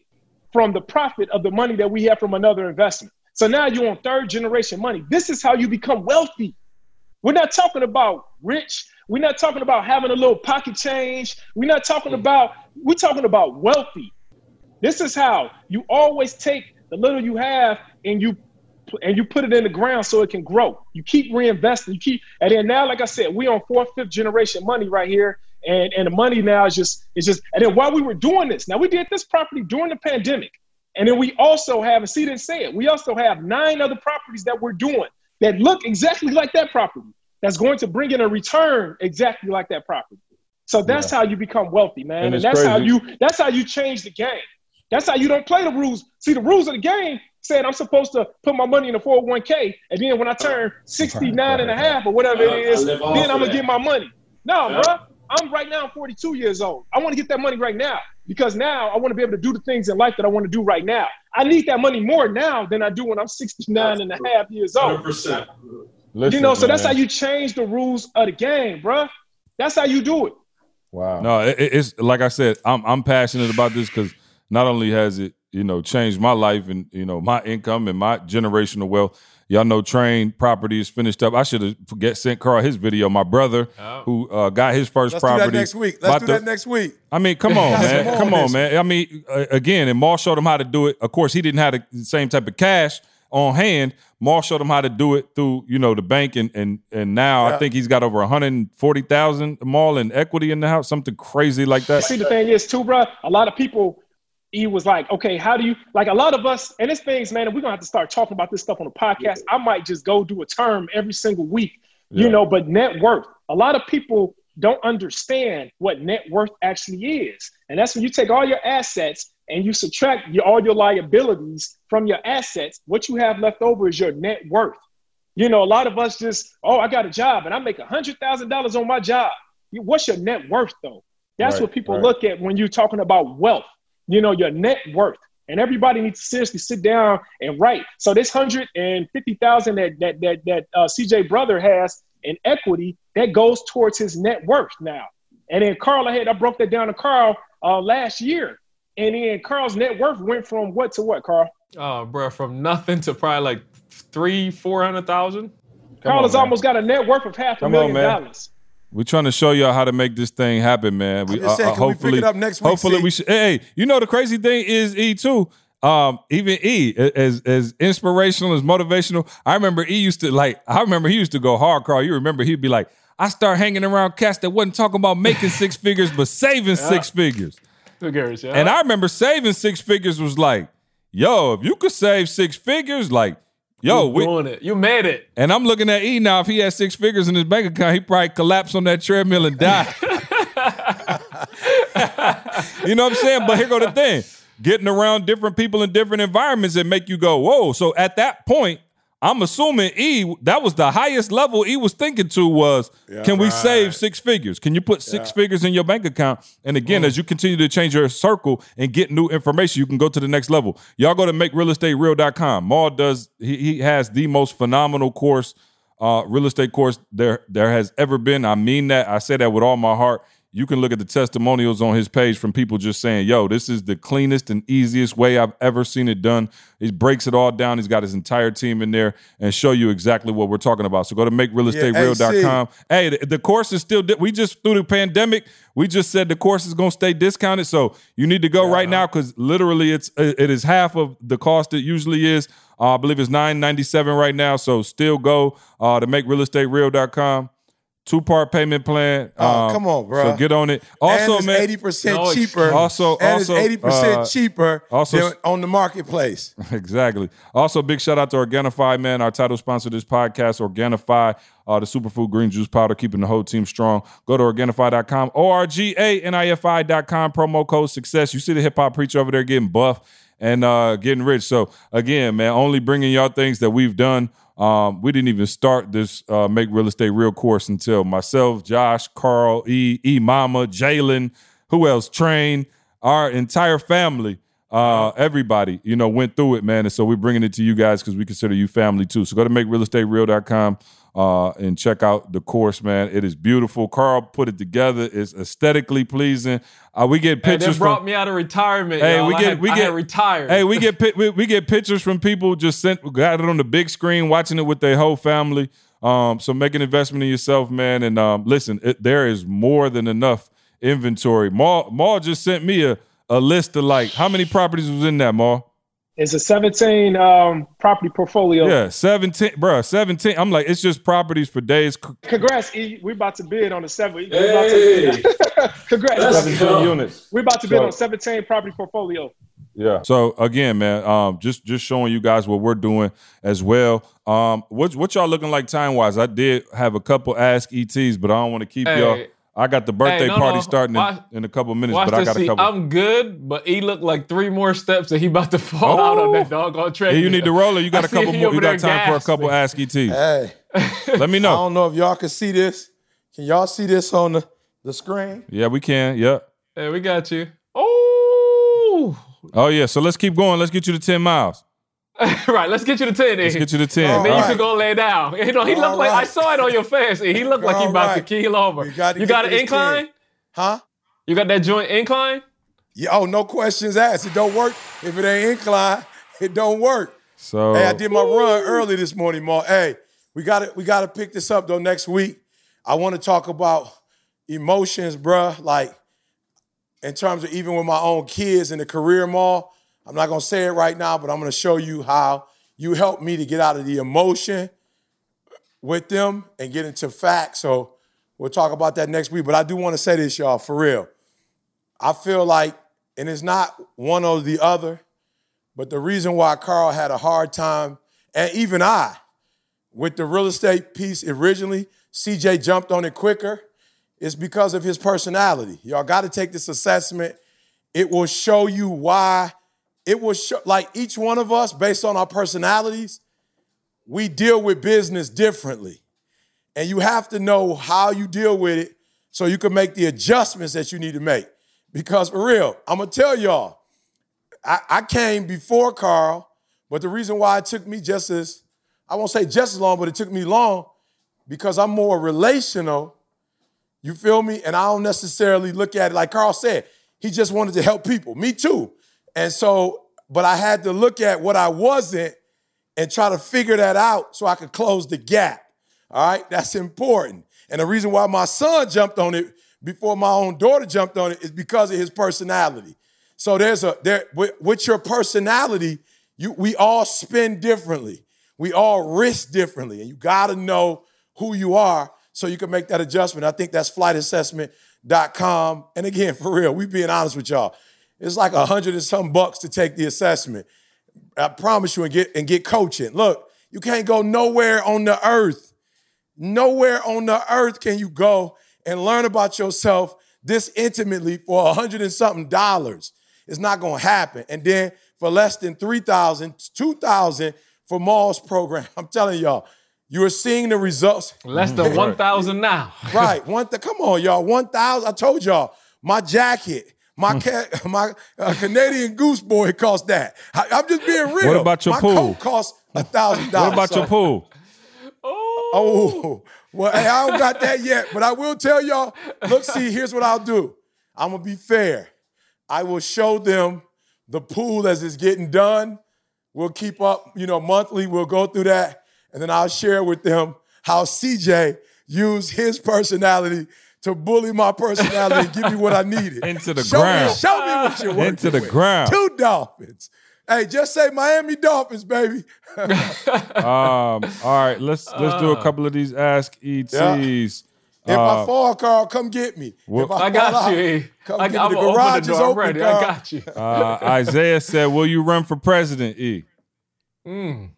from the profit of the money that we have from another investment. So now you're on third generation money. This is how you become wealthy. We're not talking about rich. We're not talking about having a little pocket change. We're not talking mm. about, we're talking about wealthy. This is how you always take the little you have, and you and you put it in the ground so it can grow. You keep reinvesting. You keep, and then now, like I said, we on fourth, fifth generation money right here, and and the money now is just is just. And then while we were doing this, now we did this property during the pandemic, and then we also have, and see, didn't say it. We also have nine other properties that we're doing that look exactly like that property. That's going to bring in a return exactly like that property. So that's yeah. how you become wealthy, man. And, and that's crazy. how you that's how you change the game. That's how you don't play the rules. See, the rules of the game said I'm supposed to put my money in a 401k, and then when I turn 69 and a half or whatever it is, then I'm gonna get my money. No, yeah. bro. I'm right now 42 years old. I want to get that money right now because now I want to be able to do the things in life that I want to do right now. I need that money more now than I do when I'm 69 and a half years old. 100%. Listen, you know, so man. that's how you change the rules of the game, bro. That's how you do it. Wow. No, it, it's like I said, I'm I'm passionate about this because not only has it you know changed my life and you know my income and my generational wealth. Y'all know Train Property is finished up. I should have forget sent Carl his video. My brother oh. who uh, got his 1st Let's property. Do that next week. Let's do that next week. I mean, come on, man. come on, man. I mean, uh, again, and Maul showed him how to do it. Of course, he didn't have the same type of cash on hand. Maul showed him how to do it through, you know, the bank, and and and now yeah. I think he's got over 140,000 Maul in equity in the house, something crazy like that. See, the thing is, too, bro. A lot of people he was like, okay, how do you like a lot of us, and it's things, man, we're gonna have to start talking about this stuff on the podcast. I might just go do a term every single week, yeah. you know, but net worth. A lot of people don't understand what net worth actually is. And that's when you take all your assets and you subtract your, all your liabilities from your assets, what you have left over is your net worth. You know, a lot of us just, oh, I got a job and I make a $100,000 on my job. What's your net worth, though? That's right, what people right. look at when you're talking about wealth you know, your net worth. And everybody needs to seriously sit down and write. So this hundred and fifty thousand that that that that uh, CJ brother has in equity that goes towards his net worth now. And then Carl, I had I broke that down to Carl uh, last year, and then Carl's net worth went from what to what, Carl? Oh, bro, from nothing to probably like three, four hundred thousand. Carl has almost got a net worth of half a Come million on, dollars. We're trying to show y'all how to make this thing happen, man. We, uh, saying, uh, hopefully, we next week, hopefully we should. Hey, you know the crazy thing is E too. Um, even E, as as inspirational as motivational. I remember E used to like. I remember he used to go hard, Carl. You remember he'd be like, I start hanging around cats that wasn't talking about making six figures, but saving yeah. six figures. Figures, yeah. And I remember saving six figures was like, yo, if you could save six figures, like Yo, you we, doing it. You made it. And I'm looking at E now. If he had six figures in his bank account, he probably collapse on that treadmill and die. you know what I'm saying? But here go the thing: getting around different people in different environments that make you go, "Whoa!" So at that point, I'm assuming E that was the highest level E was thinking to was yeah, can we right. save six figures? Can you put six yeah. figures in your bank account? And again, mm. as you continue to change your circle and get new information, you can go to the next level. Y'all go to makerealestatereal.com. Maul does he, he has the most phenomenal course, uh, real estate course there there has ever been. I mean that. I say that with all my heart you can look at the testimonials on his page from people just saying, yo, this is the cleanest and easiest way I've ever seen it done. He breaks it all down. He's got his entire team in there and show you exactly what we're talking about. So go to makerealestatereal.com. Yeah, hey, the, the, course is still, we just, through the pandemic, we just said the course is going to stay discounted. So you need to go yeah. right now because literally it's, it is half of the cost it usually is. Uh, I believe it's nine ninety seven right now. So still go uh, to makerealestatereal.com two part payment plan. Oh, um, come on, bro. So get on it. Also, and man, eighty percent cheaper. Also, and also eighty percent uh, cheaper also, on the marketplace. Exactly. Also, big shout out to Organifi, man. Our title sponsor this podcast, Organifi, uh, the superfood green juice powder, keeping the whole team strong. Go to Organifi.com, O R G A N I F I.com, promo code success. You see the hip hop preacher over there getting buff and uh, getting rich. So again, man, only bringing y'all things that we've done um, we didn't even start this uh, Make Real Estate Real course until myself, Josh, Carl, E, E Mama, Jalen, who else, Train, our entire family, uh, everybody, you know, went through it, man. And so we're bringing it to you guys because we consider you family too. So go to makerealestatereal.com uh, and check out the course, man. It is beautiful. Carl put it together. It's aesthetically pleasing. Uh, we get pictures. Hey, brought from, me out of retirement. Hey, y'all. we get had, we get retired. Hey, we get we, we, get pictures from people just sent got it on the big screen, watching it with their whole family. Um, so make an investment in yourself, man. And um, listen, it, there is more than enough inventory. Maul, Maul just sent me a, a list of like how many properties was in that, Maul? It's a 17 um, property portfolio. Yeah, 17, bro, 17. I'm like, it's just properties for days. Congrats, E. We're about to bid on the seven. we Hey. about to- Congrats. Let's 17 go. units. We're about to bid So- on 17 property portfolio. Yeah. So again, man, um, just just showing you guys what we're doing as well. Um, what what y'all looking like time wise? I did have a couple ask ETs, but I don't want to keep Hey. y'all. I got the birthday Hey, no, party no. starting in, Watch- in a couple minutes, but I this. got a See, couple. I'm good, but he looked like three more steps and he about to fall out on that oh. doggone Hey, treadmill. you need to roll it. You got I a couple more. You got there time for a couple gasping. ask ETs. Hey, Let me know. I don't know if y'all can see this. Can y'all see this on the, the screen? Yeah, we can. Yep. Hey, we got you. Oh, Oh yeah. So let's keep going. Let's get you to ten miles. right. Let's get you to ten. Let's get you to ten. All Then All you right. can go lay down. You know, he All looked like I saw it on your face. He looked like he All about to keel over. We gotta you got an incline? 10. Huh? You got that joint incline? Yeah, oh, no questions asked. It don't work. If it ain't incline, it don't work. So Hey, I did my run early this morning, Mark. Hey, we got to we got to pick this up though next week. I want to talk about emotions, bruh. Like in terms of even with my own kids in the career mall. I'm not gonna say it right now, but I'm gonna show you how you helped me to get out of the emotion with them and get into facts. So we'll talk about that next week. But I do want to say this, y'all, for real. I feel like, and it's not one or the other. But the reason why Carl had a hard time, and even I, with the real estate piece originally, CJ jumped on it quicker, is because of his personality. Y'all got to take this assessment. It will show you why. It will show, like each one of us, based on our personalities, we deal with business differently. And you have to know how you deal with it so you can make the adjustments that you need to make. Because for real, I'm to tell y'all, I, I came before Carl, but the reason why it took me just as, I won't say just as long, but it took me long because I'm more relational. You feel me? And I don't necessarily look at it like Carl said, he just wanted to help people. Me too. And so, but I had to look at what I wasn't and try to figure that out so I could close the gap. All right, that's important. And the reason why my son jumped on it before my own daughter jumped on it is because of his personality. So there's a there with, with your personality, you we all spend differently. We all risk differently, and you got to know who you are so you can make that adjustment. I think that's flightassessment.com. And again, for real, we being honest with y'all. It's like a hundred and some bucks to take the assessment. I promise you and get and get coaching. Look, you can't go nowhere on the earth. Nowhere on the earth can you go and learn about yourself this intimately for a hundred and something dollars. It's not gonna happen. And then for less than 3,000, 2,000 for Maul's program. I'm telling y'all, you are seeing the results. Less than 1,000 now. right. One th- come on, y'all. 1,000. I told y'all, my jacket, my cat, my uh, Canadian Goose boy cost that. I, am just being real. What about your my pool? coat cost a thousand dollars. What about your pool? Oh, well, hey, I don't got that yet, but I will tell y'all. Look, see, here's what I'll do. I'm gonna be fair. I will show them the pool as it's getting done. We'll keep up, you know, monthly. We'll go through that, and then I'll share with them how CJ used his personality to bully my personality and give me what I needed. Into the show ground. Me, show me what you're working Into the with. ground. Two Dolphins. Hey, just say Miami Dolphins, baby. Um, all right, let's let's do a couple of these ask ETs. If Uh, I fall, Carl, come get me. Well- if I fall got out, you. E. Come I, get I'm me. The gonna garage open the door. I'm open. Carl. I got you. uh, Isaiah said, "Will you run for president?" E. Mm.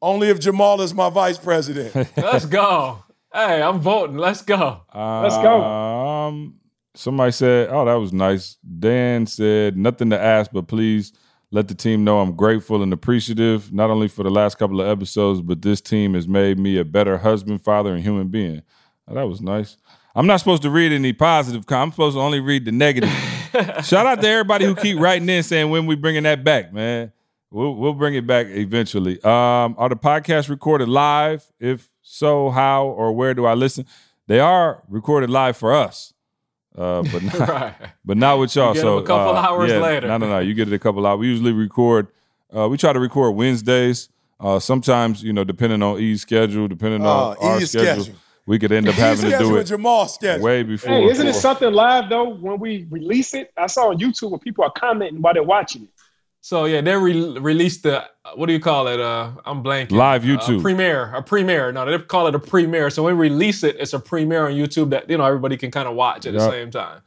Only if Jamal is my vice president. Let's go. Hey, I'm voting. Let's go. Let's go. Um, somebody said, "Oh, that was nice." Dan said, "Nothing to ask, but please let the team know I'm grateful and appreciative, not only for the last couple of episodes, but this team has made me a better husband, father, and human being." Oh, that was nice. I'm not supposed to read any positive. com- I'm supposed to only read the negative. Shout out to everybody who keep writing in saying when we bringing that back, man. We'll we'll bring it back eventually. Um, are the podcasts recorded live? If so, how or where do I listen? They are recorded live for us, uh, but not, Right. but not with y'all. You get so them a couple uh, hours yeah, later. No, no, no. You get it a couple hours. We usually record. Uh, we try to record Wednesdays. Uh, sometimes, you know, depending on E's schedule, depending on Uh, our schedule, schedule. we could end up He's having to do scheduled it Jamal's schedule. way before. Hey, isn't it something live though when we release it? I saw on YouTube where people are commenting while they're watching it. So yeah, they re- released the what do you call it? Uh, I'm blanking. Live Uh, YouTube. a premiere, a premiere. No, they call it a premiere. So when we release it, it's a premiere on YouTube that you know everybody can kind of watch at the same time.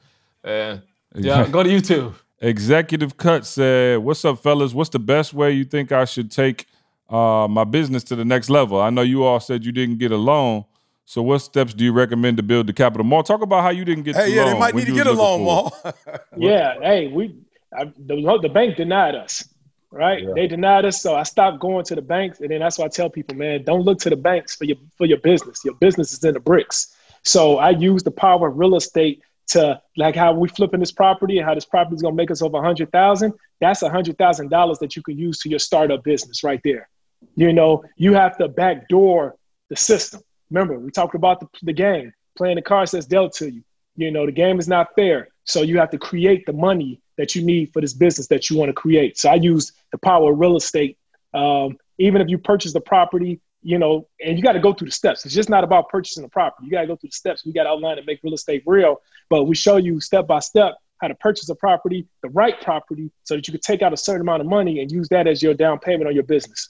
And yeah, go to YouTube. Executive Cut said, "What's up, fellas? What's the best way you think I should take uh, my business to the next level? I know you all said you didn't get a loan, so what steps do you recommend to build the capital? More talk about how you didn't get. Hey, the yeah, loan they might need to get a loan, looking for Maul. it. Yeah, hey, we I, the, the bank denied us, right? They denied us, so I stopped going to the banks, and then that's why I tell people, man, don't look to the banks for your for your business. Your business is in the bricks. So I use the power of real estate to like how we flipping this property and how this property is gonna make us over a hundred thousand. That's a hundred thousand dollars that you can use to your startup business right there. You know, you have to backdoor the system. Remember, we talked about the, the game, playing the cards that's dealt to you. You know, the game is not fair. So you have to create the money that you need for this business that you want to create. So I use the power of real estate. Um, even if you purchase the property, you know, and you got to go through the steps. It's just not about purchasing the property. You got to go through the steps. We got to outline and make real estate real. But we show you step by step how to purchase a property, the right property, so that you can take out a certain amount of money and use that as your down payment on your business.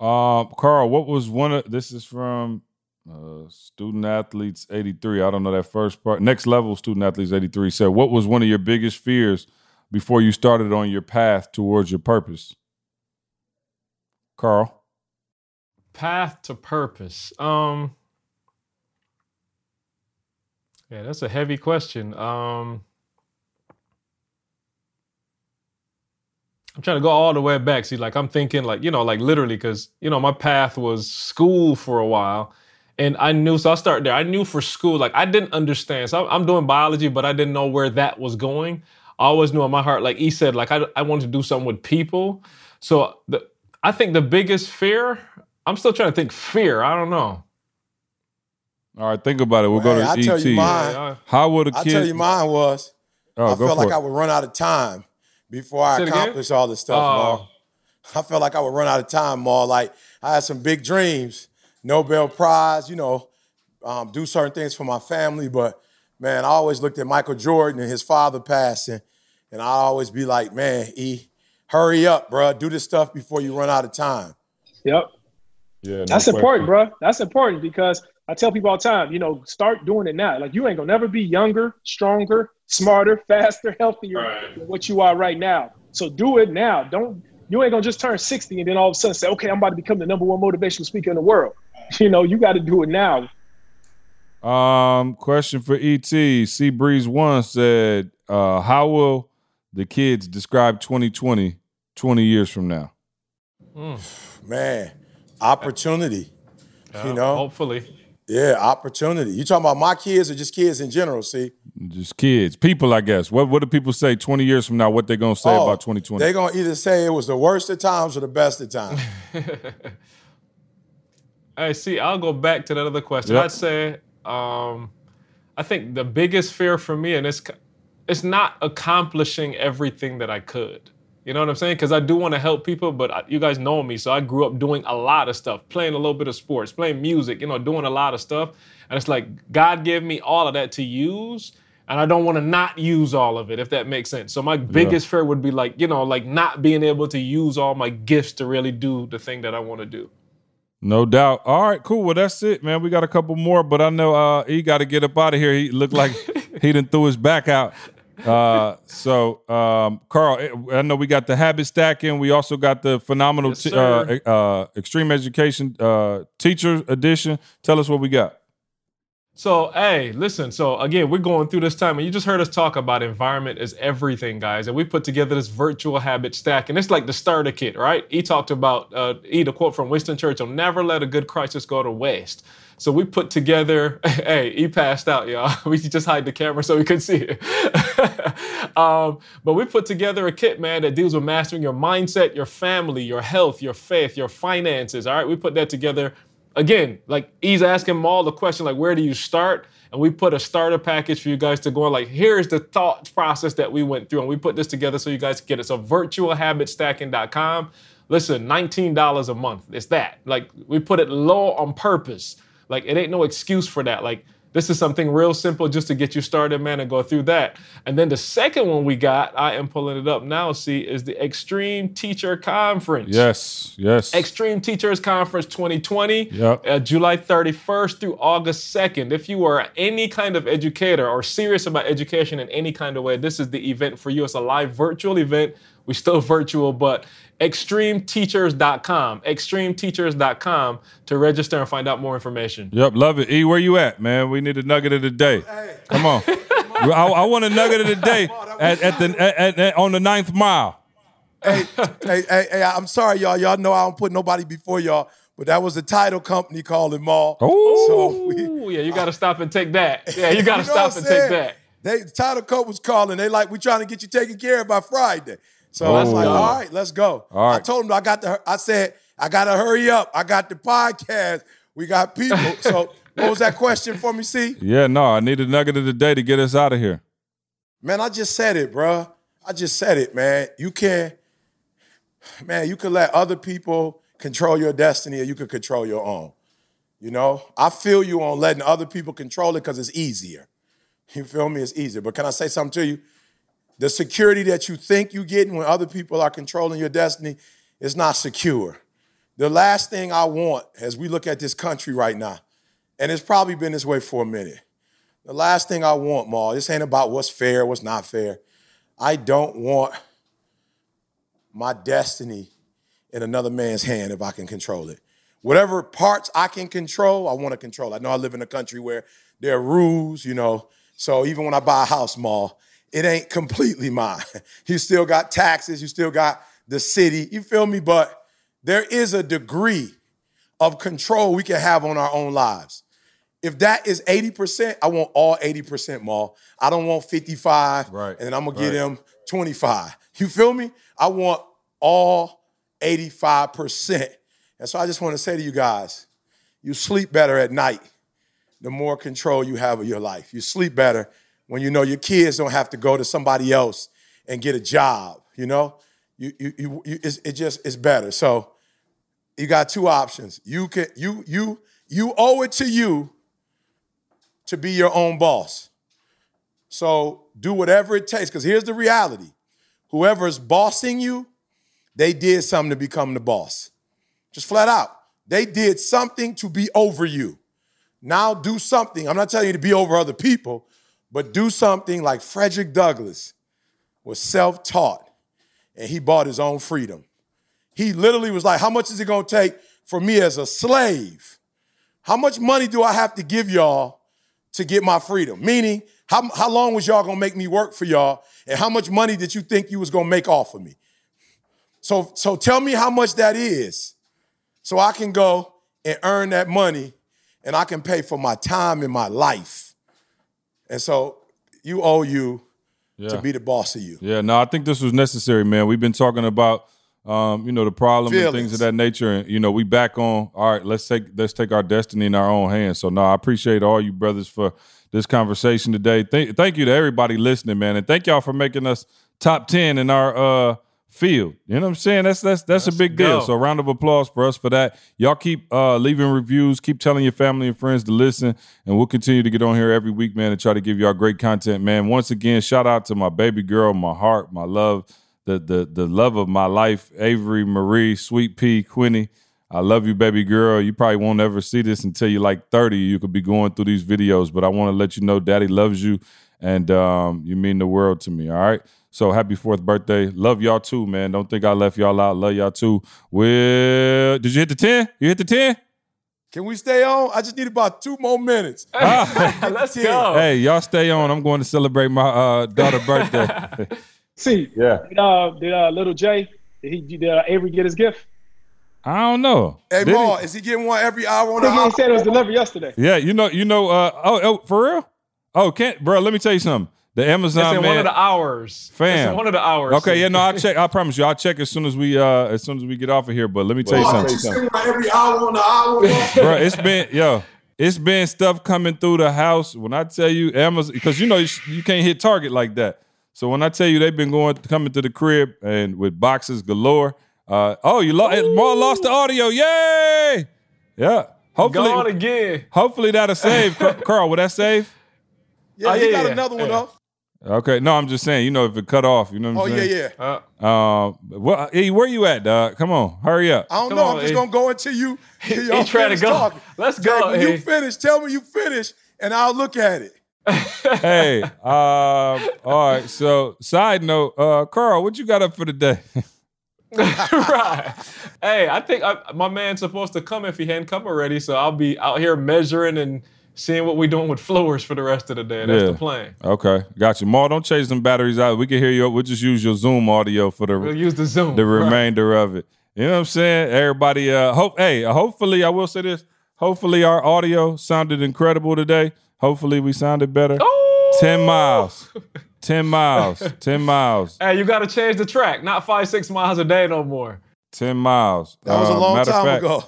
Um, Carl, what was one of this is from uh, student athletes 83. I don't know that first part. Next level student athletes 83 said, What was one of your biggest fears before you started on your path towards your purpose? Carl. Path to purpose. Um Yeah, that's a heavy question. Um I'm trying to go all the way back. See, like I'm thinking like, you know, like literally cuz you know, my path was school for a while. And I knew, so I started there. I knew for school, like I didn't understand. So I'm, I'm doing biology, but I didn't know where that was going. I always knew in my heart, like he said, like I, I wanted to do something with people. So the, I think the biggest fear, I'm still trying to think fear. I don't know. All right, think about it. We'll go Hey, to I'll tell you mine. How would a I'll kid? tell you mine was. Oh, I go felt for like it. I would run out of time before I Say it accomplished all this stuff. Maul. Oh. I felt like I would run out of time, Maul. Like I had some big dreams, Nobel Prize, you know, um, do certain things for my family. But man, I always looked at Michael Jordan and his father passing, and I always be like, man, E, hurry up, bruh. Do this stuff before you run out of time. Yep. Yeah, no That's question. important, bro. That's important because I tell people all the time, you know, start doing it now. Like you ain't gonna never be younger, stronger, smarter, faster, healthier than what you are right now. So do it now. Don't you ain't gonna just turn 60 and then all of a sudden say, okay, I'm about to become the number one motivational speaker in the world. You know, you got to do it now. Um, question for ET. Sea Breeze One said, uh, "How will the kids describe 2020 20 years from now?" Man, opportunity. you know, Hopefully. yeah, opportunity. You talking about my kids or just kids in general? See, Just kids, people, I guess. What What do people say 20 years from now? What they gonna say Oh, about 2020? They're gonna either say it was the worst of times or the best of times. Hey, see, I'll go back to that other question. Yep. I'd say, um, I think the biggest fear for me, and it's it's not accomplishing everything that I could. You know what I'm saying? Because I do want to help people, but I, you guys know me, so I grew up doing a lot of stuff, playing a little bit of sports, playing music, you know, doing a lot of stuff. And it's like God gave me all of that to use, and I don't want to not use all of it, if that makes sense. So my biggest fear would be like, you know, like not being able to use all my gifts to really do the thing that I want to do. No doubt. All right, cool. Well, that's it, man. We got a couple more, but I know uh, he got to get up out of here. He looked like he didn't threw his back out. Uh, so, um, Carl, I know we got the habit stacking. We also got the phenomenal Yes, t- uh, uh, extreme education uh, teacher edition. Tell us what we got. So, hey, listen. So, again, we're going through this time, and you just heard us talk about environment is everything, guys. And we put together this virtual habit stack, and it's like the starter kit, right? He talked about, uh, he, the quote from Winston Churchill never let a good crisis go to waste. So, we put together, hey, he passed out, y'all. We just hide the camera so we could see it. um, but we put together a kit, man, that deals with mastering your mindset, your family, your health, your faith, your finances, all right? We put that together again, like he's asking Maul the question, like, where do you start? And we put a starter package for you guys to go on. Like, here's the thought process that we went through. And we put this together so you guys get it. So virtualhabitstacking.com. Listen, $19 a month. It's that. Like, we put it low on purpose. Like, it ain't no excuse for that. Like, This is something real simple just to get you started, man, and go through that. And then the second one we got, I am pulling it up now, see, is the Extreme Teacher Conference. Yes, yes. Extreme Teachers Conference 2020, Yep. uh, July 31st through August 2nd. If you are any kind of educator or serious about education in any kind of way, this is the event for you. It's a live virtual event. We're still virtual, but extremeteachers.com, extremeteachers.com to register and find out more information. Yep, love it. E, where you at, man? We need a nugget of the day. Come on. I, I want a nugget of the day at, at the at, at- at- on the ninth mile. hey, hey, hey, hey, I'm sorry, y'all. Y'all know I don't put nobody before y'all, but that was the title company calling Maul. Oh, so we, yeah, you got to stop and take that. Yeah, you got to know stop and I'm take that. They the title company was calling. They like we trying to get you taken care of by Friday. So I was Oh. like, all right, let's go. All right. I told him I got the. I said I got to hurry up. I got the podcast. We got people. so what was that question for me? See, Yeah, no, I need a nugget of the day to get us out of here. man, I just said it, bruh. I just said it, man. You can, man, you can let other people control your destiny, or you can control your own. You know, I feel you on letting other people control it because it's easier. You feel me? It's easier. But can I say something to you? The security that you think you're getting when other people are controlling your destiny is not secure. The last thing I want as we look at this country right now, and it's probably been this way for a minute. The last thing I want, Ma, this ain't about what's fair, what's not fair. I don't want my destiny in another man's hand if I can control it. Whatever parts I can control, I want to control. I know I live in a country where there are rules, you know. So even when I buy a house, Maul, it ain't completely mine. You still got taxes, you still got the city. You feel me? But there is a degree of control we can have on our own lives. If that is 80%, I want all 80% Maul. I don't want 55 Right, and then I'm gonna right. get them 25. You feel me? I want all 85%. And so I just want to say to you guys, you sleep better at night the more control you have of your life. You sleep better when you know your kids don't have to go to somebody else and get a job, you know? You, you, you, you it just is better. So you got two options. You can you you you owe it to you to be your own boss. So do whatever it takes. Because here's the reality: whoever's bossing you, they did something to become the boss. Just flat out, they did something to be over you. Now do something. I'm not telling you to be over other people, but do something like Frederick Douglass was self-taught, and he bought his own freedom. He literally was like, How much is it gonna take for me as a slave? How much money do I have to give y'all to get my freedom? Meaning, how, how long was y'all gonna make me work for y'all? And how much money did you think you was gonna make off of me? So, so tell me how much that is so I can go and earn that money and I can pay for my time and my life. And so you owe you Yeah. to be the boss of you. Yeah, no, I think this was necessary, man. We've been talking about um, you know, the problem and things of that nature. And, you know, we back on, all right, let's take let's take our destiny in our own hands. So no, I appreciate all you brothers for this conversation today. Thank thank you to everybody listening, man. And thank y'all for making us top 10 in our uh field. You know what I'm saying? That's that's that's a big deal. go. So a round of applause for us for that. Y'all keep uh leaving reviews, keep telling your family and friends to listen, and we'll continue to get on here every week, man, and try to give y'all great content, man. Once again, shout out to my baby girl, my heart, my love, the the the love of my life, Avery Marie, Sweet Pea, Quinny. I love you, baby girl. You probably won't ever see this until you're like 30. You could be going through these videos, but I want to let you know daddy loves you and um, you mean the world to me. All right. So happy fourth birthday. Love y'all too, man. Don't think I left y'all out. Love y'all too. Well, did you hit the 10? You hit the 10? Can we stay on? I just need about two more minutes. Let's go. Hey, y'all stay on. I'm going to celebrate my uh, daughter's birthday. See, yeah. did, uh, did uh, little Jay, did, he, did uh, Avery get his gift? I don't know. Hey, Did he? Is he getting one every hour on the think he said it was delivered yesterday. Yeah, you know, you know. Uh, oh, oh, for real? Oh, can't, bro. Let me tell you something. The It's Amazon in man, one of the hours. Fam. It's one of the hours. Okay, yeah, no, I'll check. I promise you, I'll check as soon as we uh as soon as we get off of here. But let me tell you Ma, something, you send one every hour on the hour. Bro. It's been yo, it's been stuff coming through the house. When I tell you Amazon, because you know you, you can't hit Target like that. So when I tell you they've been going coming to the crib and with boxes galore. Uh, oh, you lost. Maul lost the audio. Yay! Yeah, Hopefully, Gone again. hopefully that'll save. Carl, will that save? Yeah, Oh, he yeah, got yeah. another one Yeah. though. Okay, no, I'm just saying. You know, if it cut off, you know what I'm saying? Oh yeah, saying? yeah. Uh, Um, well, hey, where you at, dog? Come on, hurry up. I don't Come know. on, I'm just gonna go until you. Till y'all trying to go. talking. Let's Like, go, when E. you finish, tell me you finish, and I'll look at it. hey, um, all right. So, side note, uh, Carl, what you got up for the day? right. Hey, I think I, my man's supposed to come if he hadn't come already. So I'll be out here measuring and seeing what we're doing with floors for the rest of the day. That's Yeah. the plan. okay, got you. Maul, don't change them batteries out. We can hear you. We'll just use your Zoom audio for the We'll use the Zoom. the right. remainder of it. You know what I'm saying? Everybody, uh, hope. Hey, hopefully, I will say this. Hopefully, our audio sounded incredible today. Hopefully, we sounded better. Oh! Ten miles, ten miles, ten miles, Hey, you got to change the track. Not five, six miles a day no more. ten miles. That was a Uh, long matter of time fact- ago.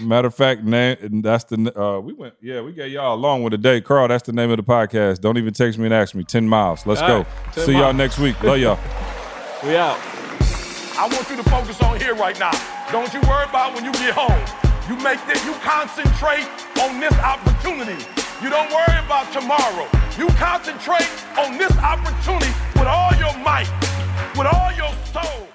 Matter of fact, name that's the uh, we went. Yeah, we gave y'all along with the day. Carl, that's the name of the podcast. Don't even text me and ask me. Ten miles. Let's All go. right, 10 See y'all next week. Love y'all. We out. I want you to focus on here right now. Don't you worry about when you get home. You make this, you concentrate on this opportunity. You don't worry about tomorrow. You concentrate on this opportunity with all your might, with all your soul.